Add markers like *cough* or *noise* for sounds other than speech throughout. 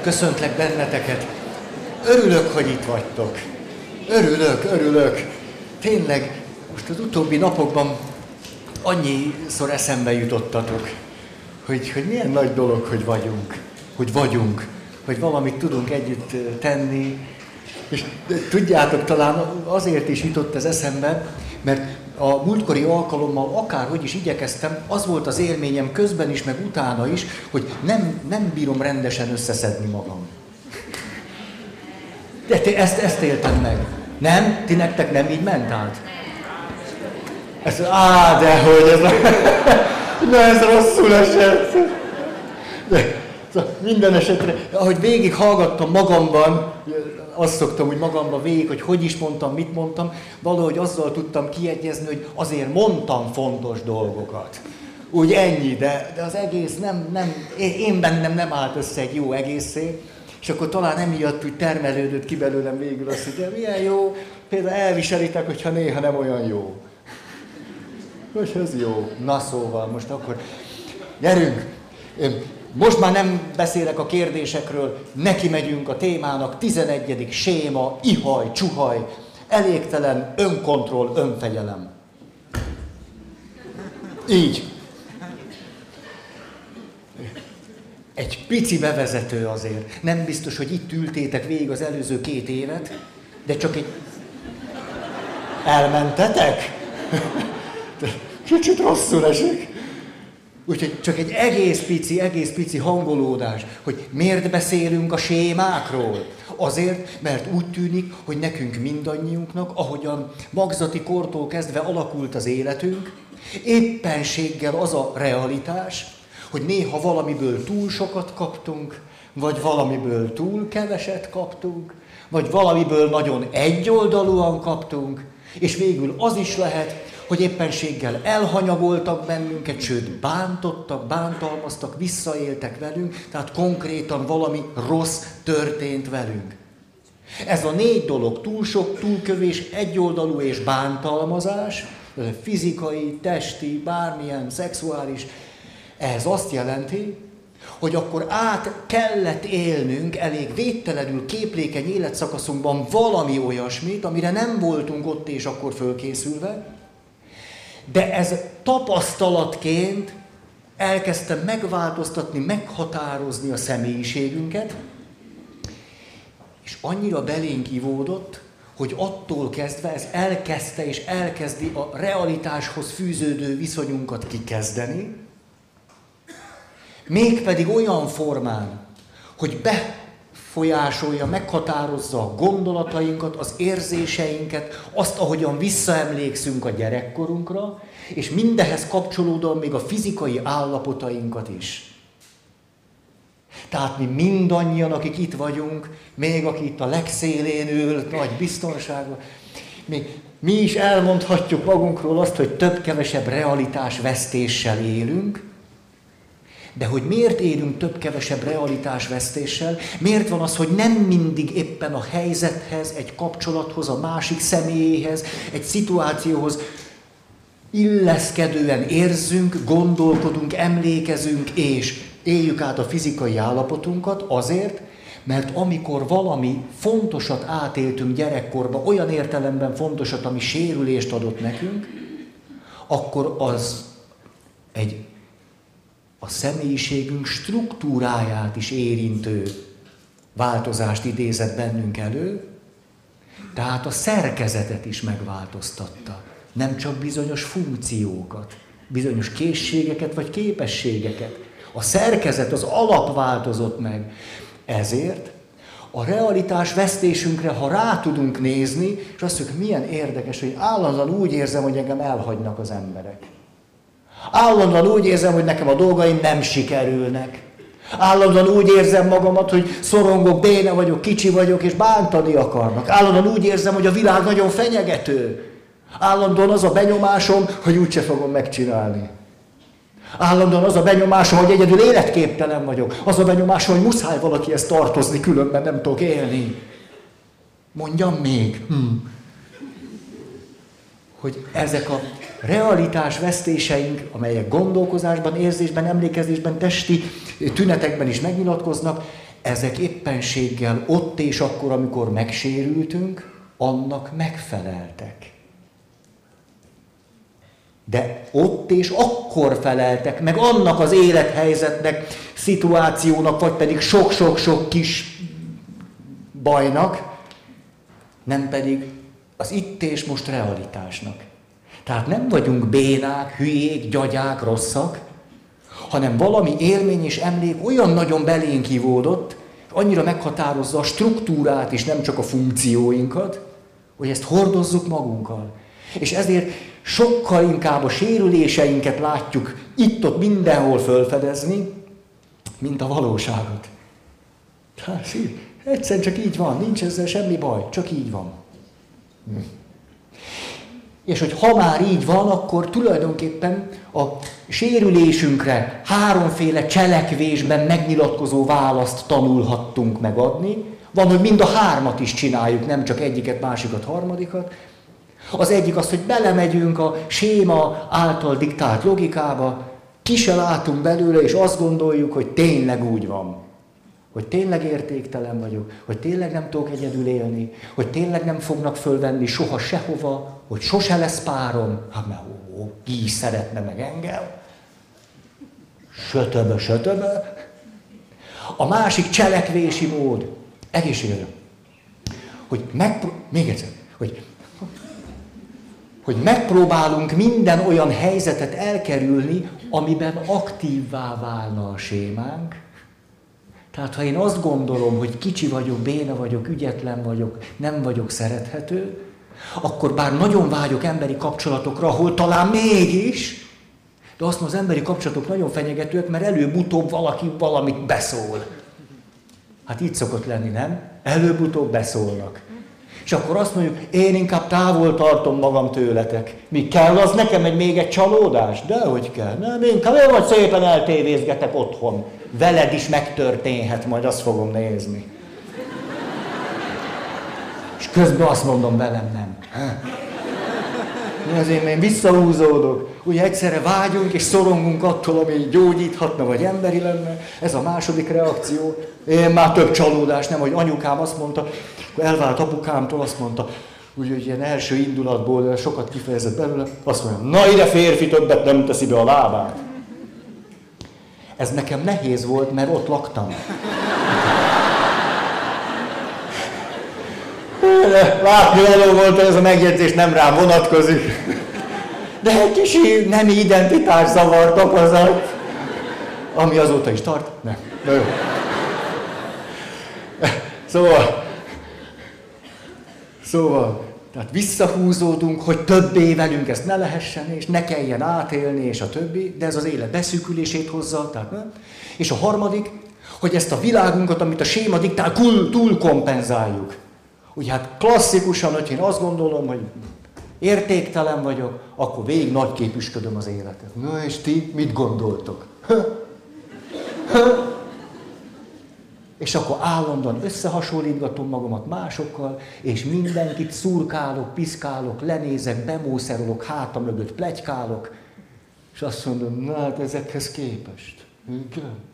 köszöntlek benneteket. Örülök, hogy itt vagytok. Örülök, örülök. Tényleg, most az utóbbi napokban annyiszor eszembe jutottatok, hogy, hogy milyen nagy dolog, hogy vagyunk, hogy vagyunk, hogy valamit tudunk együtt tenni. És tudjátok, talán azért is jutott ez eszembe, mert a múltkori alkalommal akárhogy is igyekeztem, az volt az élményem közben is, meg utána is, hogy nem, nem bírom rendesen összeszedni magam. De te ezt, ezt éltem meg. Nem? Ti nektek nem így ment át? Ez, á, de hogy ez, na ez rosszul esett. De, szóval minden esetre, ahogy végig hallgattam magamban, azt szoktam, hogy magamban végig, hogy hogy is mondtam, mit mondtam, valahogy azzal tudtam kiegyezni, hogy azért mondtam fontos dolgokat. Úgy ennyi, de, de az egész nem, nem, én bennem nem állt össze egy jó egészé, és akkor talán emiatt úgy termelődött ki belőlem végül azt, hogy de milyen jó, például elviselitek, hogyha néha nem olyan jó. Hogy ez jó. Na szóval, most akkor gyerünk. Most már nem beszélek a kérdésekről, neki megyünk a témának, 11. séma, ihaj, csuhaj, elégtelen, önkontroll, önfegyelem. Így. Egy pici bevezető azért. Nem biztos, hogy itt ültétek végig az előző két évet, de csak egy... Elmentetek? Kicsit rosszul esik. Úgyhogy csak egy egész pici, egész pici hangolódás, hogy miért beszélünk a sémákról. Azért, mert úgy tűnik, hogy nekünk mindannyiunknak, ahogyan magzati kortól kezdve alakult az életünk, éppenséggel az a realitás, hogy néha valamiből túl sokat kaptunk, vagy valamiből túl keveset kaptunk, vagy valamiből nagyon egyoldalúan kaptunk, és végül az is lehet, hogy éppenséggel elhanyagoltak bennünket, sőt bántottak, bántalmaztak, visszaéltek velünk, tehát konkrétan valami rossz történt velünk. Ez a négy dolog, túl sok, túlkövés, egyoldalú és bántalmazás, fizikai, testi, bármilyen szexuális, ez azt jelenti, hogy akkor át kellett élnünk elég védtelenül képlékeny életszakaszunkban valami olyasmit, amire nem voltunk ott és akkor fölkészülve, de ez tapasztalatként elkezdte megváltoztatni, meghatározni a személyiségünket, és annyira belénk ivódott, hogy attól kezdve ez elkezdte és elkezdi a realitáshoz fűződő viszonyunkat kikezdeni, mégpedig olyan formán, hogy befolyásolja, meghatározza a gondolatainkat, az érzéseinket, azt, ahogyan visszaemlékszünk a gyerekkorunkra, és mindehez kapcsolódóan még a fizikai állapotainkat is. Tehát mi mindannyian, akik itt vagyunk, még aki itt a legszélén ül, nagy biztonságban, mi, mi is elmondhatjuk magunkról azt, hogy több-kevesebb realitás vesztéssel élünk, de hogy miért élünk több-kevesebb realitásvesztéssel, miért van az, hogy nem mindig éppen a helyzethez, egy kapcsolathoz, a másik személyéhez, egy szituációhoz illeszkedően érzünk, gondolkodunk, emlékezünk, és éljük át a fizikai állapotunkat azért, mert amikor valami fontosat átéltünk gyerekkorban, olyan értelemben fontosat, ami sérülést adott nekünk, akkor az egy a személyiségünk struktúráját is érintő változást idézett bennünk elő, tehát a szerkezetet is megváltoztatta. Nem csak bizonyos funkciókat, bizonyos készségeket vagy képességeket. A szerkezet, az alap változott meg. Ezért a realitás vesztésünkre, ha rá tudunk nézni, és azt mondjuk, milyen érdekes, hogy állandóan úgy érzem, hogy engem elhagynak az emberek. Állandóan úgy érzem, hogy nekem a dolgaim nem sikerülnek. Állandóan úgy érzem magamat, hogy szorongok, béne vagyok, kicsi vagyok, és bántani akarnak. Állandóan úgy érzem, hogy a világ nagyon fenyegető. Állandóan az a benyomásom, hogy úgyse fogom megcsinálni. Állandóan az a benyomásom, hogy egyedül életképtelen vagyok. Az a benyomásom, hogy muszáj valakihez tartozni, különben nem tudok élni. Mondjam még. Hm. Hogy ezek a realitás vesztéseink, amelyek gondolkozásban, érzésben, emlékezésben, testi tünetekben is megnyilatkoznak, ezek éppenséggel ott és akkor, amikor megsérültünk, annak megfeleltek. De ott és akkor feleltek meg annak az élethelyzetnek, szituációnak, vagy pedig sok-sok-sok kis bajnak, nem pedig az itt és most realitásnak. Tehát nem vagyunk bénák, hülyék, gyagyák, rosszak, hanem valami élmény és emlék olyan nagyon belénk ivódott, annyira meghatározza a struktúrát is, nem csak a funkcióinkat, hogy ezt hordozzuk magunkkal. És ezért sokkal inkább a sérüléseinket látjuk itt-ott mindenhol fölfedezni, mint a valóságot. Tehát egyszerűen csak így van, nincs ezzel semmi baj, csak így van. Hm. És hogy ha már így van, akkor tulajdonképpen a sérülésünkre háromféle cselekvésben megnyilatkozó választ tanulhattunk megadni. Van, hogy mind a hármat is csináljuk, nem csak egyiket, másikat, harmadikat. Az egyik az, hogy belemegyünk a séma által diktált logikába, ki se látunk belőle, és azt gondoljuk, hogy tényleg úgy van. Hogy tényleg értéktelen vagyok, hogy tényleg nem tudok egyedül élni, hogy tényleg nem fognak fölvenni soha sehova, hogy sose lesz párom. Hát mert ó, ki is szeretne meg engem. Sötöbe, sötöbe. A másik cselekvési mód, egészségedre, hogy megpró... még egyszer, hogy hogy megpróbálunk minden olyan helyzetet elkerülni, amiben aktívvá válna a sémánk. Tehát ha én azt gondolom, hogy kicsi vagyok, béna vagyok, ügyetlen vagyok, nem vagyok szerethető, akkor bár nagyon vágyok emberi kapcsolatokra, ahol talán mégis, de azt mondom, az emberi kapcsolatok nagyon fenyegetőek, mert előbb-utóbb valaki valamit beszól. Hát így szokott lenni, nem? Előbb-utóbb beszólnak. És akkor azt mondjuk, én inkább távol tartom magam tőletek. Mi kell az nekem egy még egy csalódás? De hogy kell? Nem, inkább én vagy szépen eltévézgetek otthon. Veled is megtörténhet, majd azt fogom nézni. Közben azt mondom velem, nem. Azért én visszahúzódok. Ugye egyszerre vágyunk és szorongunk attól, ami gyógyíthatna, vagy emberi lenne. Ez a második reakció. Én már több csalódás, nem, hogy anyukám azt mondta, elvált apukámtól, azt mondta, úgy, ilyen első indulatból sokat kifejezett belőle, azt mondja, na ide férfi többet nem teszi be a lábát. Ez nekem nehéz volt, mert ott laktam. Látni való volt, hogy ez a megjegyzés nem rám vonatkozik. De egy kis nem identitás zavart okozott, ami azóta is tart. Nem. Na jó. Szóval, szóval, tehát visszahúzódunk, hogy többé velünk ezt ne lehessen, és ne kelljen átélni, és a többi, de ez az élet beszűkülését hozza, tehát nem. És a harmadik, hogy ezt a világunkat, amit a séma diktál, túl kompenzáljuk. Ugye hát klasszikusan, hogy én azt gondolom, hogy értéktelen vagyok, akkor végig nagy képüsködöm az életet. Na és ti mit gondoltok? És akkor állandóan összehasonlítgatom magamat másokkal, és mindenkit szurkálok, piszkálok, lenézek, bemószerolok, hátam mögött plegykálok, és azt mondom, na hát ezekhez képest. Igen.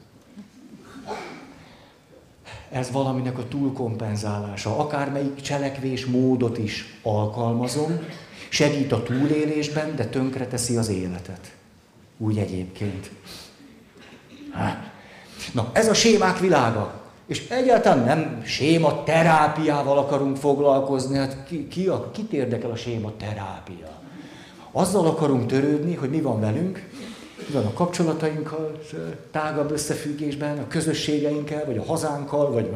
Ez valaminek a túlkompenzálása. Akármelyik cselekvés módot is alkalmazom, segít a túlélésben, de tönkreteszi az életet. Úgy egyébként. Na, ez a sémák világa. És egyáltalán nem séma terápiával akarunk foglalkozni, hát ki, ki a, kit érdekel a séma terápia? Azzal akarunk törődni, hogy mi van velünk, mi van a kapcsolatainkkal, tágabb összefüggésben, a közösségeinkkel, vagy a hazánkkal, vagy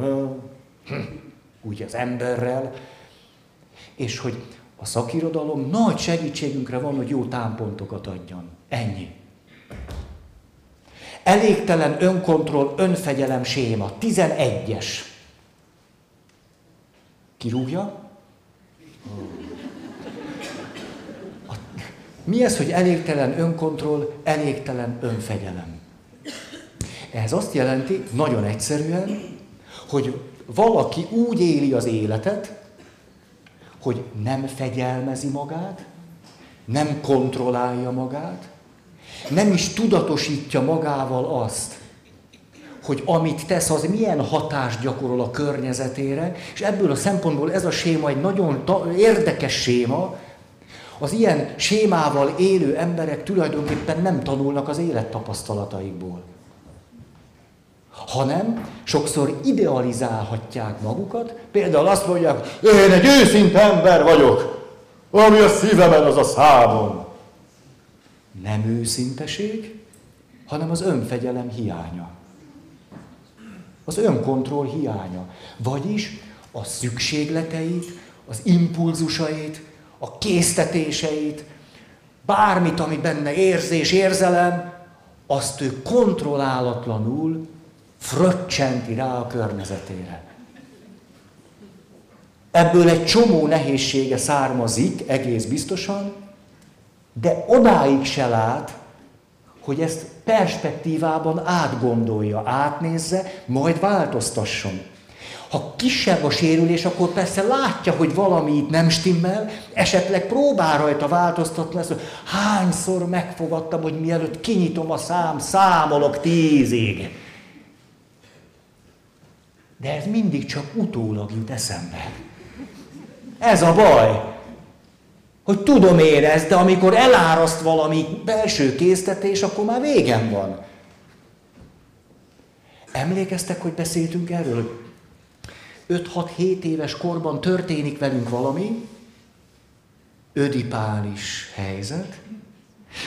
úgy az emberrel, és hogy a szakirodalom nagy segítségünkre van, hogy jó támpontokat adjon. Ennyi. Elégtelen önkontroll, önfegyelem séma. 11-es. Kirúgja? Mi ez, hogy elégtelen önkontroll, elégtelen önfegyelem? Ez azt jelenti, nagyon egyszerűen, hogy valaki úgy éli az életet, hogy nem fegyelmezi magát, nem kontrollálja magát, nem is tudatosítja magával azt, hogy amit tesz, az milyen hatást gyakorol a környezetére, és ebből a szempontból ez a séma egy nagyon érdekes séma, az ilyen sémával élő emberek tulajdonképpen nem tanulnak az élettapasztalataikból. Hanem sokszor idealizálhatják magukat, például azt mondják, én egy őszinte ember vagyok, ami a szívemen, az a számon. Nem őszinteség, hanem az önfegyelem hiánya. Az önkontroll hiánya. Vagyis a szükségleteit, az impulzusait, a késztetéseit, bármit, ami benne érzés, érzelem, azt ő kontrollálatlanul fröccsenti rá a környezetére. Ebből egy csomó nehézsége származik, egész biztosan, de odáig se lát, hogy ezt perspektívában átgondolja, átnézze, majd változtasson. Ha kisebb a sérülés, akkor persze látja, hogy valami itt nem stimmel, esetleg próbál rajta változtatni, lesz, hogy hányszor megfogadtam, hogy mielőtt kinyitom a szám, számolok tízig. De ez mindig csak utólag jut eszembe. Ez a baj. Hogy tudom érezni, de amikor eláraszt valami belső késztetés, akkor már végem van. Emlékeztek, hogy beszéltünk erről, hogy 5-6-7 éves korban történik velünk valami, ödipális helyzet,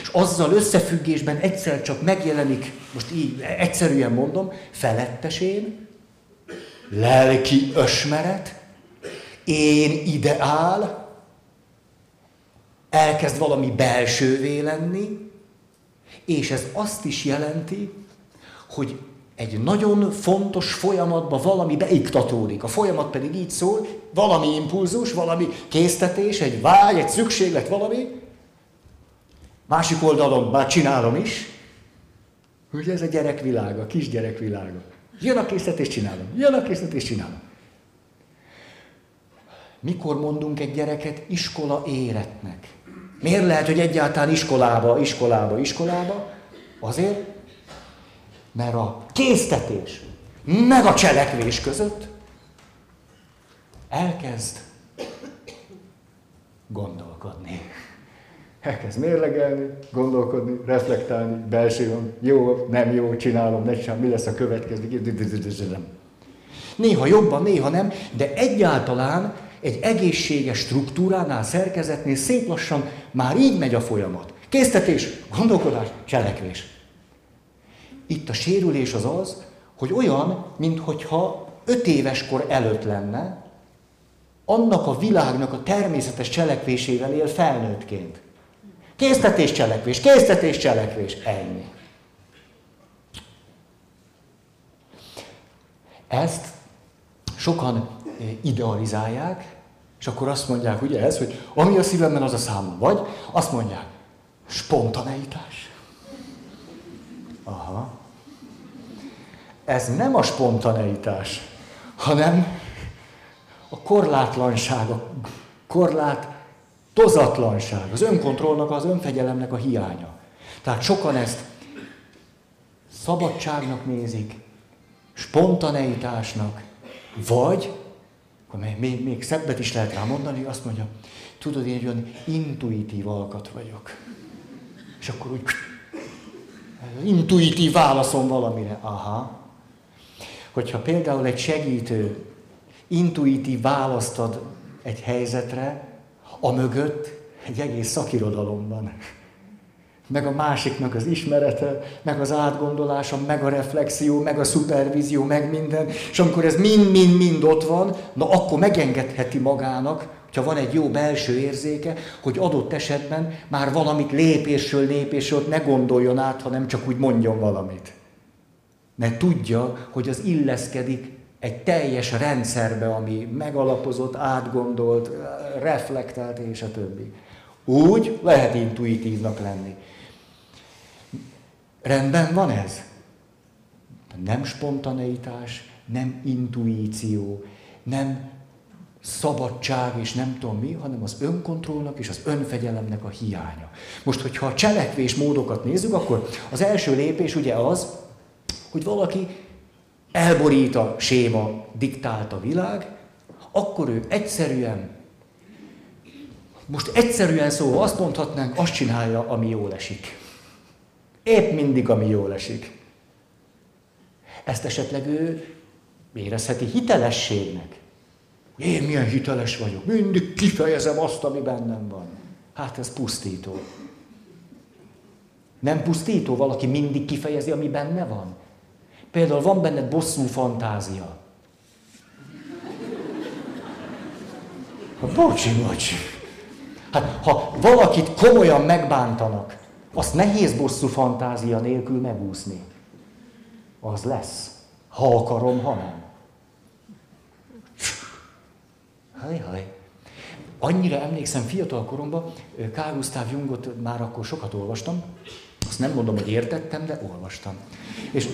és azzal összefüggésben egyszer csak megjelenik, most így egyszerűen mondom, felettesén, lelki ösmeret, én ideál, elkezd valami belsővé lenni, és ez azt is jelenti, hogy egy nagyon fontos folyamatban valami beiktatódik. A folyamat pedig így szól, valami impulzus, valami késztetés, egy vágy, egy szükséglet, valami. Másik oldalon már csinálom is. Ugye ez a gyerekvilága, a kisgyerek világa. Jön a késztetés, csinálom. Jön a késztetés, csinálom. Mikor mondunk egy gyereket iskola éretnek? Miért lehet, hogy egyáltalán iskolába, iskolába, iskolába? Azért, mert a késztetés meg a cselekvés között elkezd gondolkodni. Elkezd mérlegelni, gondolkodni, reflektálni, belsően, jó, nem jó, csinálom, ne csinálom, mi lesz a következő. Néha jobban, néha nem, de egyáltalán egy egészséges struktúránál, szerkezetnél szép lassan már így megy a folyamat. Késztetés, gondolkodás, cselekvés. Itt a sérülés az az, hogy olyan, mintha öt éves kor előtt lenne, annak a világnak a természetes cselekvésével él felnőttként. Késztetés, cselekvés, késztetés, cselekvés, ennyi. Ezt sokan eh, idealizálják, és akkor azt mondják, ugye ez, hogy ami a szívemben, az a számom. Vagy azt mondják, spontaneitás. Aha. Ez nem a spontaneitás, hanem a korlátlanság, a korlát tozatlanság, az önkontrollnak, az önfegyelemnek a hiánya. Tehát sokan ezt szabadságnak nézik, spontaneitásnak, vagy, akkor még, még szebbet is lehet rá mondani, azt mondja, tudod, én egy olyan intuitív alkat vagyok. És akkor úgy intuitív válaszom valamire. Aha. Hogyha például egy segítő intuitív választ ad egy helyzetre, a mögött egy egész szakirodalomban. Meg a másiknak az ismerete, meg az átgondolása, meg a reflexió, meg a szupervízió, meg minden. És amikor ez mind-mind-mind ott van, na akkor megengedheti magának, hogyha van egy jó belső érzéke, hogy adott esetben már valamit lépésről lépésről ne gondoljon át, hanem csak úgy mondjon valamit. Mert tudja, hogy az illeszkedik egy teljes rendszerbe, ami megalapozott, átgondolt, reflektált és a többi. Úgy lehet intuitívnak lenni. Rendben van ez? Nem spontaneitás, nem intuíció, nem szabadság és nem tudom mi, hanem az önkontrollnak és az önfegyelemnek a hiánya. Most, hogyha a cselekvés módokat nézzük, akkor az első lépés ugye az, hogy valaki elborít a séma, diktált a világ, akkor ő egyszerűen, most egyszerűen szóval azt mondhatnánk, azt csinálja, ami jól esik. Épp mindig, ami jól esik. Ezt esetleg ő érezheti hitelességnek. Én milyen hiteles vagyok, mindig kifejezem azt, ami bennem van. Hát ez pusztító. Nem pusztító, valaki mindig kifejezi, ami benne van. Például van benned bosszú fantázia. Ha bocsi, bocsi. Hát, ha valakit komolyan megbántanak, azt nehéz bosszú fantázia nélkül megúszni. Az lesz. Ha akarom, ha nem. Haj, haj. Annyira emlékszem fiatal koromban, Carl Gustav Jungot már akkor sokat olvastam, azt nem mondom, hogy értettem, de olvastam. És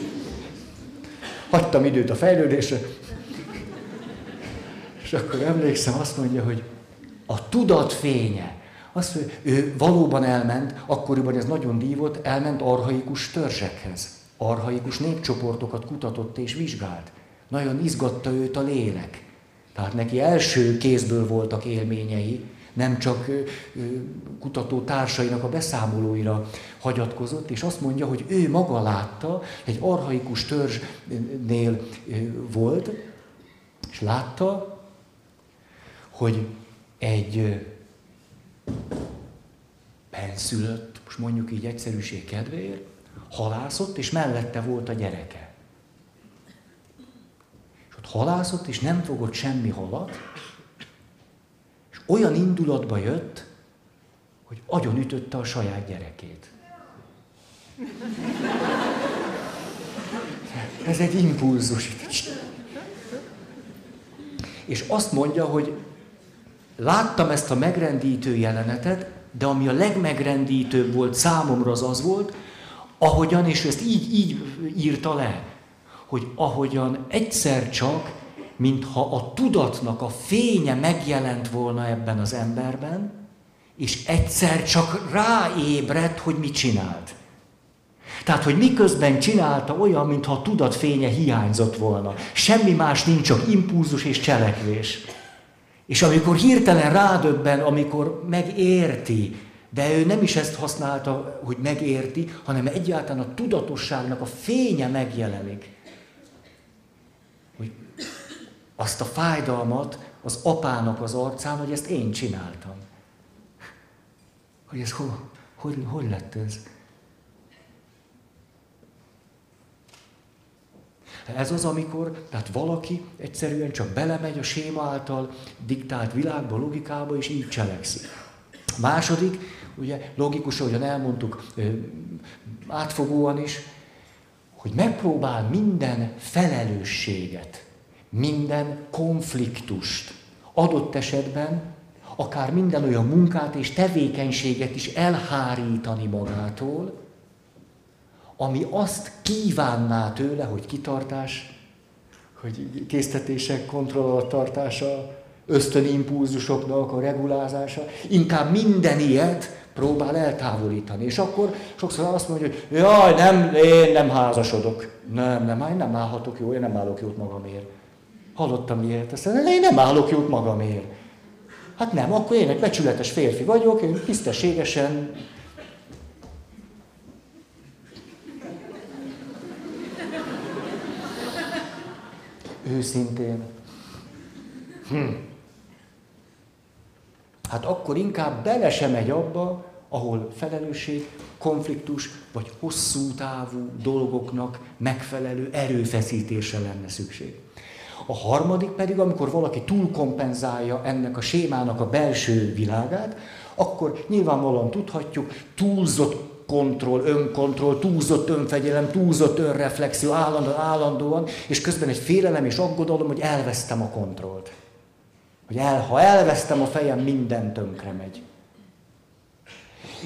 hagytam időt a fejlődésre, és akkor emlékszem, azt mondja, hogy a tudat fénye. Azt, hogy ő valóban elment, akkoriban ez nagyon dívott, elment arhaikus törzsekhez. Arhaikus népcsoportokat kutatott és vizsgált. Nagyon izgatta őt a lélek. Tehát neki első kézből voltak élményei, nem csak kutató társainak a beszámolóira hagyatkozott, és azt mondja, hogy ő maga látta, egy arhaikus törzsnél volt, és látta, hogy egy benszülött, most mondjuk így egyszerűség kedvéért, halászott, és mellette volt a gyereke. Halászott, és nem fogott semmi halat, és olyan indulatba jött, hogy agyon ütötte a saját gyerekét. Ez egy impulzus. És azt mondja, hogy láttam ezt a megrendítő jelenetet, de ami a legmegrendítőbb volt számomra az az volt, ahogyan, és ezt így, így írta le, hogy ahogyan egyszer csak, mintha a tudatnak a fénye megjelent volna ebben az emberben, és egyszer csak ráébredt, hogy mit csinált. Tehát, hogy miközben csinálta olyan, mintha a tudat fénye hiányzott volna. Semmi más nincs, csak impulzus és cselekvés. És amikor hirtelen rádöbben, amikor megérti, de ő nem is ezt használta, hogy megérti, hanem egyáltalán a tudatosságnak a fénye megjelenik. Hogy azt a fájdalmat az apának az arcán, hogy ezt én csináltam. Hogy ez hogy, hogy, hogy lett ez? Ez az, amikor tehát valaki egyszerűen csak belemegy a séma által diktált világba, logikába, és így cselekszik. Második, ugye logikus, ahogyan elmondtuk, átfogóan is, hogy megpróbál minden felelősséget, minden konfliktust, adott esetben akár minden olyan munkát és tevékenységet is elhárítani magától, ami azt kívánná tőle, hogy kitartás, hogy késztetések kontroll alatt tartása, ösztönimpulzusoknak a regulázása, inkább minden ilyet próbál eltávolítani. És akkor sokszor azt mondja, hogy jaj, nem, én nem házasodok. Nem, nem, én nem állhatok jó, én nem állok jót magamért. Hallottam ilyet, azt mondja, én nem állok jót magamért. Hát nem, akkor én egy becsületes férfi vagyok, én tisztességesen őszintén. Hm. Hát akkor inkább bele sem megy abba, ahol felelősség, konfliktus vagy hosszú távú dolgoknak megfelelő erőfeszítésre lenne szükség. A harmadik pedig, amikor valaki túlkompenzálja ennek a sémának a belső világát, akkor nyilvánvalóan tudhatjuk, túlzott kontroll, önkontroll, túlzott önfegyelem, túlzott önreflexió, állandóan, állandóan, és közben egy félelem és aggodalom, hogy elvesztem a kontrollt. Hogy el, ha elvesztem a fejem, minden tönkre megy.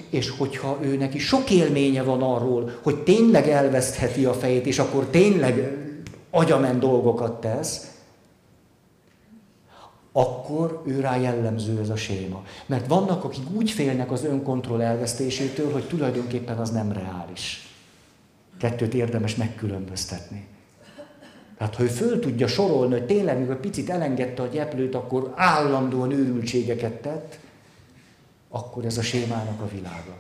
És hogyha ő neki sok élménye van arról, hogy tényleg elvesztheti a fejét, és akkor tényleg agyamen dolgokat tesz, akkor ő rá jellemző ez a séma. Mert vannak, akik úgy félnek az önkontroll elvesztésétől, hogy tulajdonképpen az nem reális. Kettőt érdemes megkülönböztetni. Tehát ha ő föl tudja sorolni, hogy tényleg, mikor picit elengedte a gyeplőt, akkor állandóan őrültségeket tett, akkor ez a sémának a világa.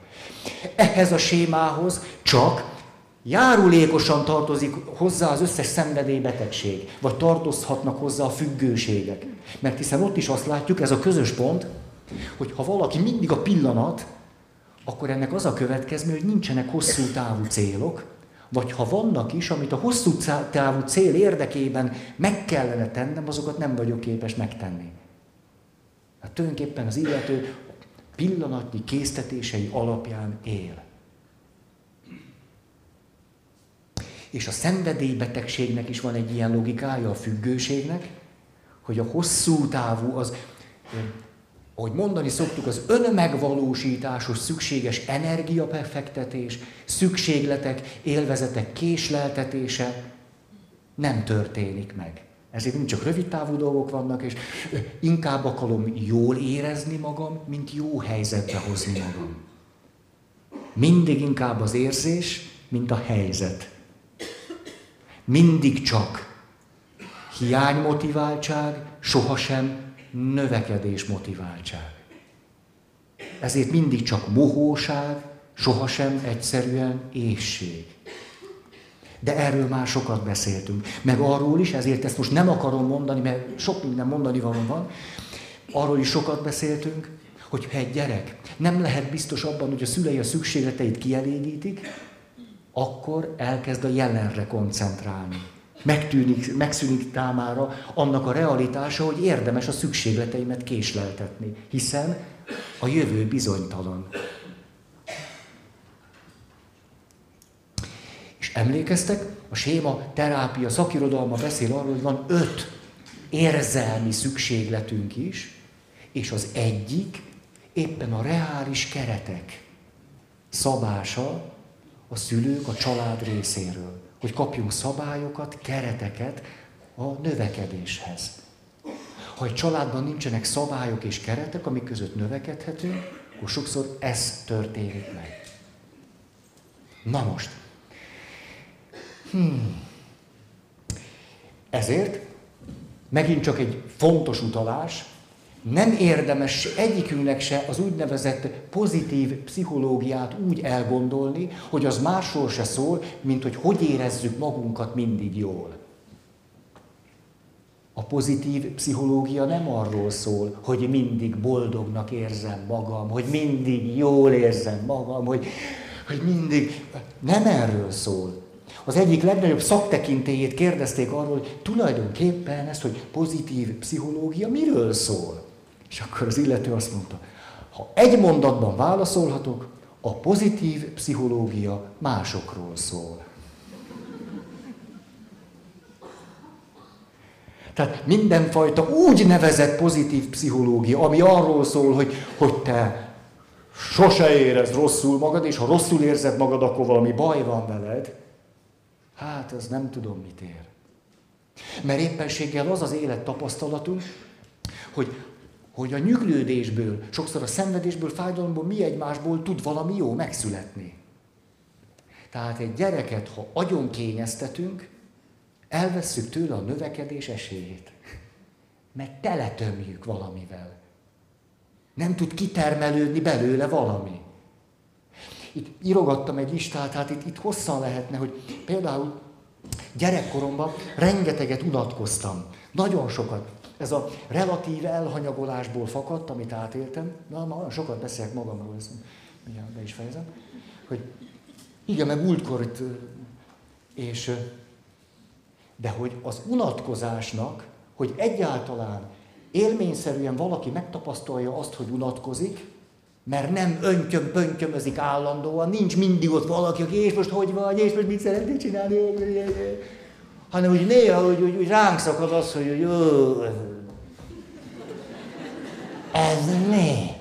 Ehhez a sémához csak járulékosan tartozik hozzá az összes szenvedélybetegség, vagy tartozhatnak hozzá a függőségek. Mert hiszen ott is azt látjuk, ez a közös pont, hogy ha valaki mindig a pillanat, akkor ennek az a következmény, hogy nincsenek hosszú távú célok, vagy ha vannak is, amit a hosszú távú cél érdekében meg kellene tennem, azokat nem vagyok képes megtenni. Hát tulajdonképpen az illető pillanatnyi késztetései alapján él. És a szenvedélybetegségnek is van egy ilyen logikája, a függőségnek, hogy a hosszú távú, az, ahogy mondani szoktuk, az önmegvalósításhoz szükséges energiabefektetés, szükségletek, élvezetek késleltetése nem történik meg. Ezért nem csak rövid távú dolgok vannak, és inkább akarom jól érezni magam, mint jó helyzetbe hozni magam. Mindig inkább az érzés, mint a helyzet. Mindig csak hiánymotiváltság, sohasem növekedés motiváltság. Ezért mindig csak mohóság, sohasem egyszerűen ésség. De erről már sokat beszéltünk. Meg arról is, ezért ezt most nem akarom mondani, mert sok minden mondani való van. Arról is sokat beszéltünk, hogy ha egy gyerek nem lehet biztos abban, hogy a szülei a szükségleteit kielégítik, akkor elkezd a jelenre koncentrálni. Megtűnik, megszűnik támára annak a realitása, hogy érdemes a szükségleteimet késleltetni, hiszen a jövő bizonytalan. És emlékeztek, a séma terápia szakirodalma beszél arról, hogy van öt érzelmi szükségletünk is, és az egyik éppen a reális keretek szabása a szülők, a család részéről. Hogy kapjunk szabályokat, kereteket a növekedéshez. Ha egy családban nincsenek szabályok és keretek, amik között növekedhetünk, akkor sokszor ez történik meg. Na most, Hmm. Ezért megint csak egy fontos utalás, nem érdemes egyikünknek se az úgynevezett pozitív pszichológiát úgy elgondolni, hogy az másról se szól, mint hogy hogy érezzük magunkat mindig jól. A pozitív pszichológia nem arról szól, hogy mindig boldognak érzem magam, hogy mindig jól érzem magam, hogy, hogy mindig... Nem erről szól. Az egyik legnagyobb szaktekintélyét kérdezték arról, hogy tulajdonképpen ez, hogy pozitív pszichológia miről szól. És akkor az illető azt mondta, ha egy mondatban válaszolhatok, a pozitív pszichológia másokról szól. Tehát mindenfajta úgy nevezett pozitív pszichológia, ami arról szól, hogy, hogy te sose érez rosszul magad, és ha rosszul érzed magad, akkor valami baj van veled, Hát, ez nem tudom, mit ér. Mert éppenséggel az az élet tapasztalatunk, hogy, hogy a nyüglődésből, sokszor a szenvedésből, fájdalomból mi egymásból tud valami jó megszületni. Tehát egy gyereket, ha agyon kényeztetünk, elvesszük tőle a növekedés esélyét. Mert teletömjük valamivel. Nem tud kitermelődni belőle valami. Itt írogattam egy listát, hát itt, itt hosszan lehetne, hogy például gyerekkoromban rengeteget unatkoztam. Nagyon sokat. Ez a relatív elhanyagolásból fakadt, amit átéltem. Na, ma olyan sokat beszélek magamról, ezt mindjárt be is fejezem. Hogy igen, mert múltkor itt, és de hogy az unatkozásnak, hogy egyáltalán élményszerűen valaki megtapasztalja azt, hogy unatkozik, mert nem öntyöm, pöntyömözik állandóan, nincs mindig ott valaki, aki és most hogy vagy, és most mit szeretnél csinálni, hanem úgy néha hogy, hogy, hogy ránk szakad az, hogy, hogy ó, ez mi?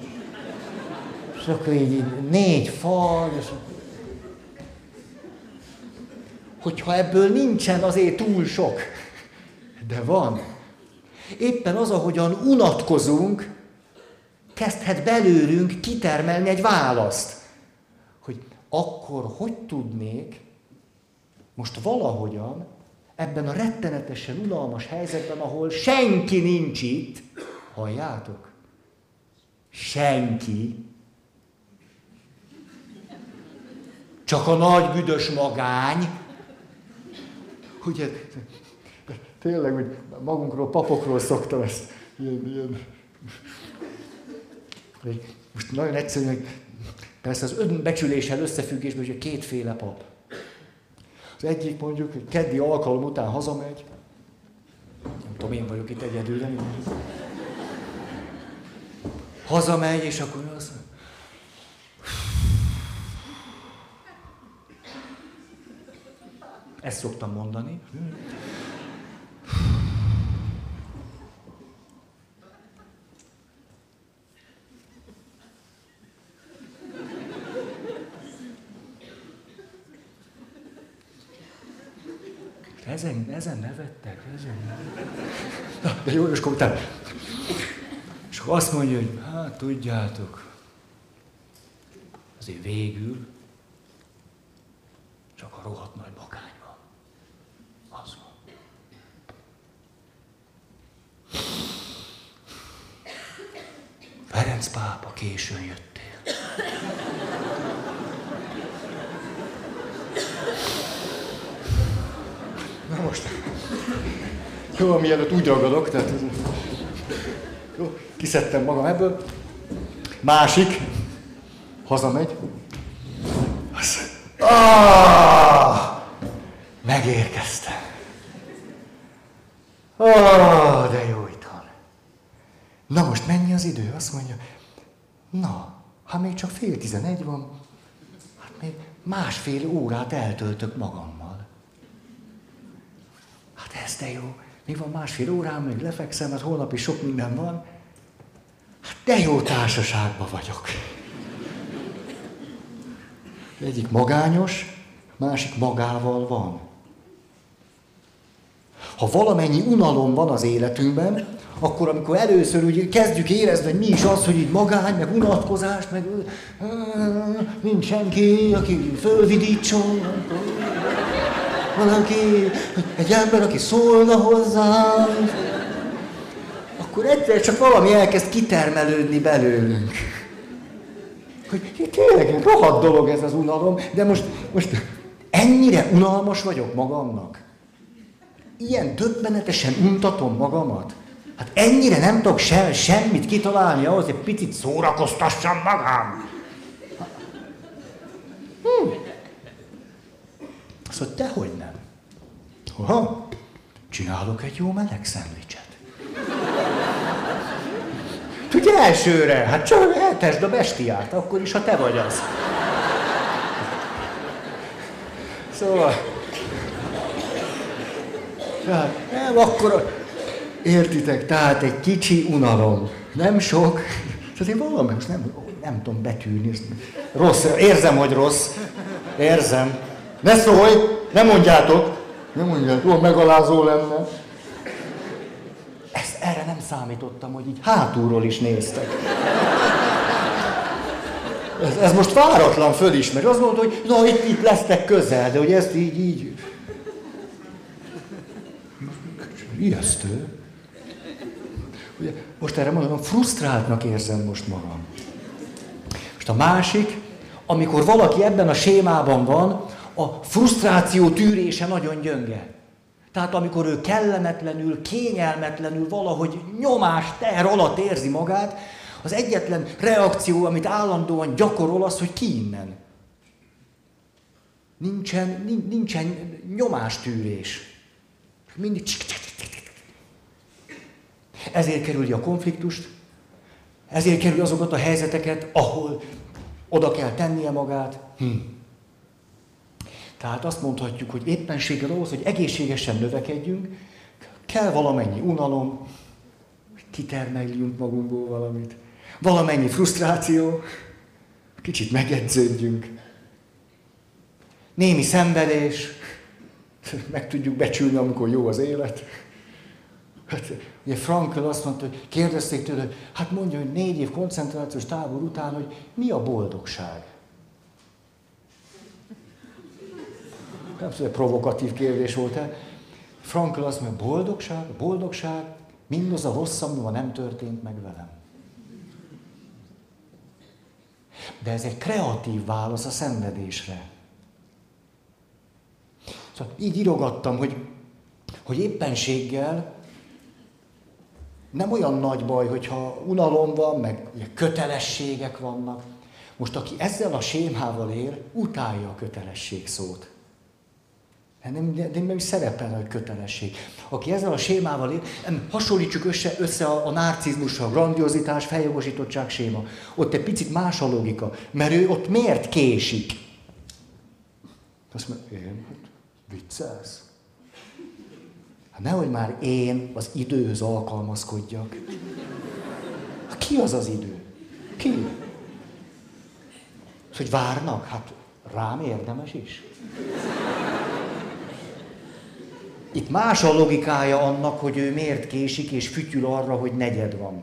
És akkor így négy fal, és hogyha ebből nincsen azért túl sok, de van. Éppen az, ahogyan unatkozunk, kezdhet belőlünk kitermelni egy választ. Hogy akkor hogy tudnék most valahogyan Ebben a rettenetesen unalmas helyzetben, ahol senki nincs itt, halljátok? Senki. Csak a nagy büdös magány. Ugye, tényleg, hogy magunkról, papokról szoktam ezt. Ilyen, ilyen. Most nagyon egyszerű, hogy persze az önbecsüléssel összefüggésben, hogy kétféle pap. Az egyik mondjuk, hogy keddi alkalom után hazamegy, nem tudom, én vagyok itt egyedül, de Hazamegy, és akkor mondja, Ezt szoktam mondani. Ezen, ezen nevettek, ezen nevettek. de jó, és akkor És akkor azt mondja, hogy hát tudjátok, azért végül csak a rohadt nagy magány van. Az van. Ferenc pápa későn jöttél. Na most. Jó, mielőtt úgy ragadok, tehát jó, kiszedtem magam ebből. Másik, hazamegy. Az, ah, megérkeztem. Ah, de jó itthon. Na most mennyi az idő? Azt mondja, na, ha még csak fél tizenegy van, hát még másfél órát eltöltök magam ez de jó, még van másfél órám, még lefekszem, mert holnap is sok minden van. Hát de jó társaságban vagyok. Egyik magányos, másik magával van. Ha valamennyi unalom van az életünkben, akkor amikor először úgy kezdjük érezni, hogy mi is az, hogy így magány, meg unatkozás, meg nincs senki, aki fölvidítson valaki, egy ember, aki szólna hozzám, akkor egyszer csak valami elkezd kitermelődni belőlünk. Hogy tényleg rohadt dolog ez az unalom, de most, most ennyire unalmas vagyok magamnak. Ilyen döbbenetesen untatom magamat. Hát ennyire nem tudok se, semmit kitalálni ahhoz, hogy picit szórakoztassam magam. Azt mondja, hogy nem. Ha, csinálok egy jó meleg szendvicset. Tudja, elsőre, hát csak eltesd a bestiát, akkor is, ha te vagy az. Szóval... Tehát nem akkor... Értitek, tehát egy kicsi unalom. Nem sok. Tehát én valami, most nem, nem tudom betűrni. Rossz, érzem, hogy rossz. Érzem. Ne szólj, ne mondjátok. Nem mondjátok, olyan megalázó lenne. Ezt, erre nem számítottam, hogy így hátulról is néztek. Ez, ez most váratlan fölismeri. Azt mondta, hogy na, itt, itt lesztek közel, de hogy ezt így, így... Ijesztő. Ugye, most erre mondom, frusztráltnak érzem most magam. Most a másik, amikor valaki ebben a sémában van, a frusztráció tűrése nagyon gyönge. Tehát amikor ő kellemetlenül, kényelmetlenül valahogy nyomás, teher alatt érzi magát, az egyetlen reakció, amit állandóan gyakorol, az, hogy ki innen. Nincsen, nincsen nyomástűrés. Mindig ezért kerüli a konfliktust, ezért kerül azokat a helyzeteket, ahol oda kell tennie magát. Hm. Tehát azt mondhatjuk, hogy éppenséggel ahhoz, hogy egészségesen növekedjünk, kell valamennyi unalom, kitermeljünk magunkból valamit, valamennyi frusztráció, kicsit megedződjünk, némi szenvedés, meg tudjuk becsülni, amikor jó az élet. Hát, ugye Frankl azt mondta, hogy kérdezték tőle, hát mondja, hogy négy év koncentrációs tábor után, hogy mi a boldogság. Nem tudom, provokatív kérdés volt-e. Frankl azt mondja, boldogság, boldogság, mindaz a rossz, ami ma nem történt meg velem. De ez egy kreatív válasz a szenvedésre. Szóval így írogattam, hogy, hogy éppenséggel nem olyan nagy baj, hogyha unalom van, meg kötelességek vannak. Most aki ezzel a sémával ér, utálja a kötelesség szót. Nem, nem, nem is szerepel a kötelesség. Aki ezzel a sémával ér, nem, hasonlítsuk össze, össze a, a narcizmussal, a grandiozitás, feljogosítottság séma. Ott egy picit más a logika, mert ő ott miért késik? Azt mondja, én? Hát viccelsz? Hát nehogy már én az időhöz alkalmazkodjak. Hát ki az az idő? Ki? Hogy várnak? Hát rám érdemes is. Itt más a logikája annak, hogy ő miért késik és fütyül arra, hogy negyed van.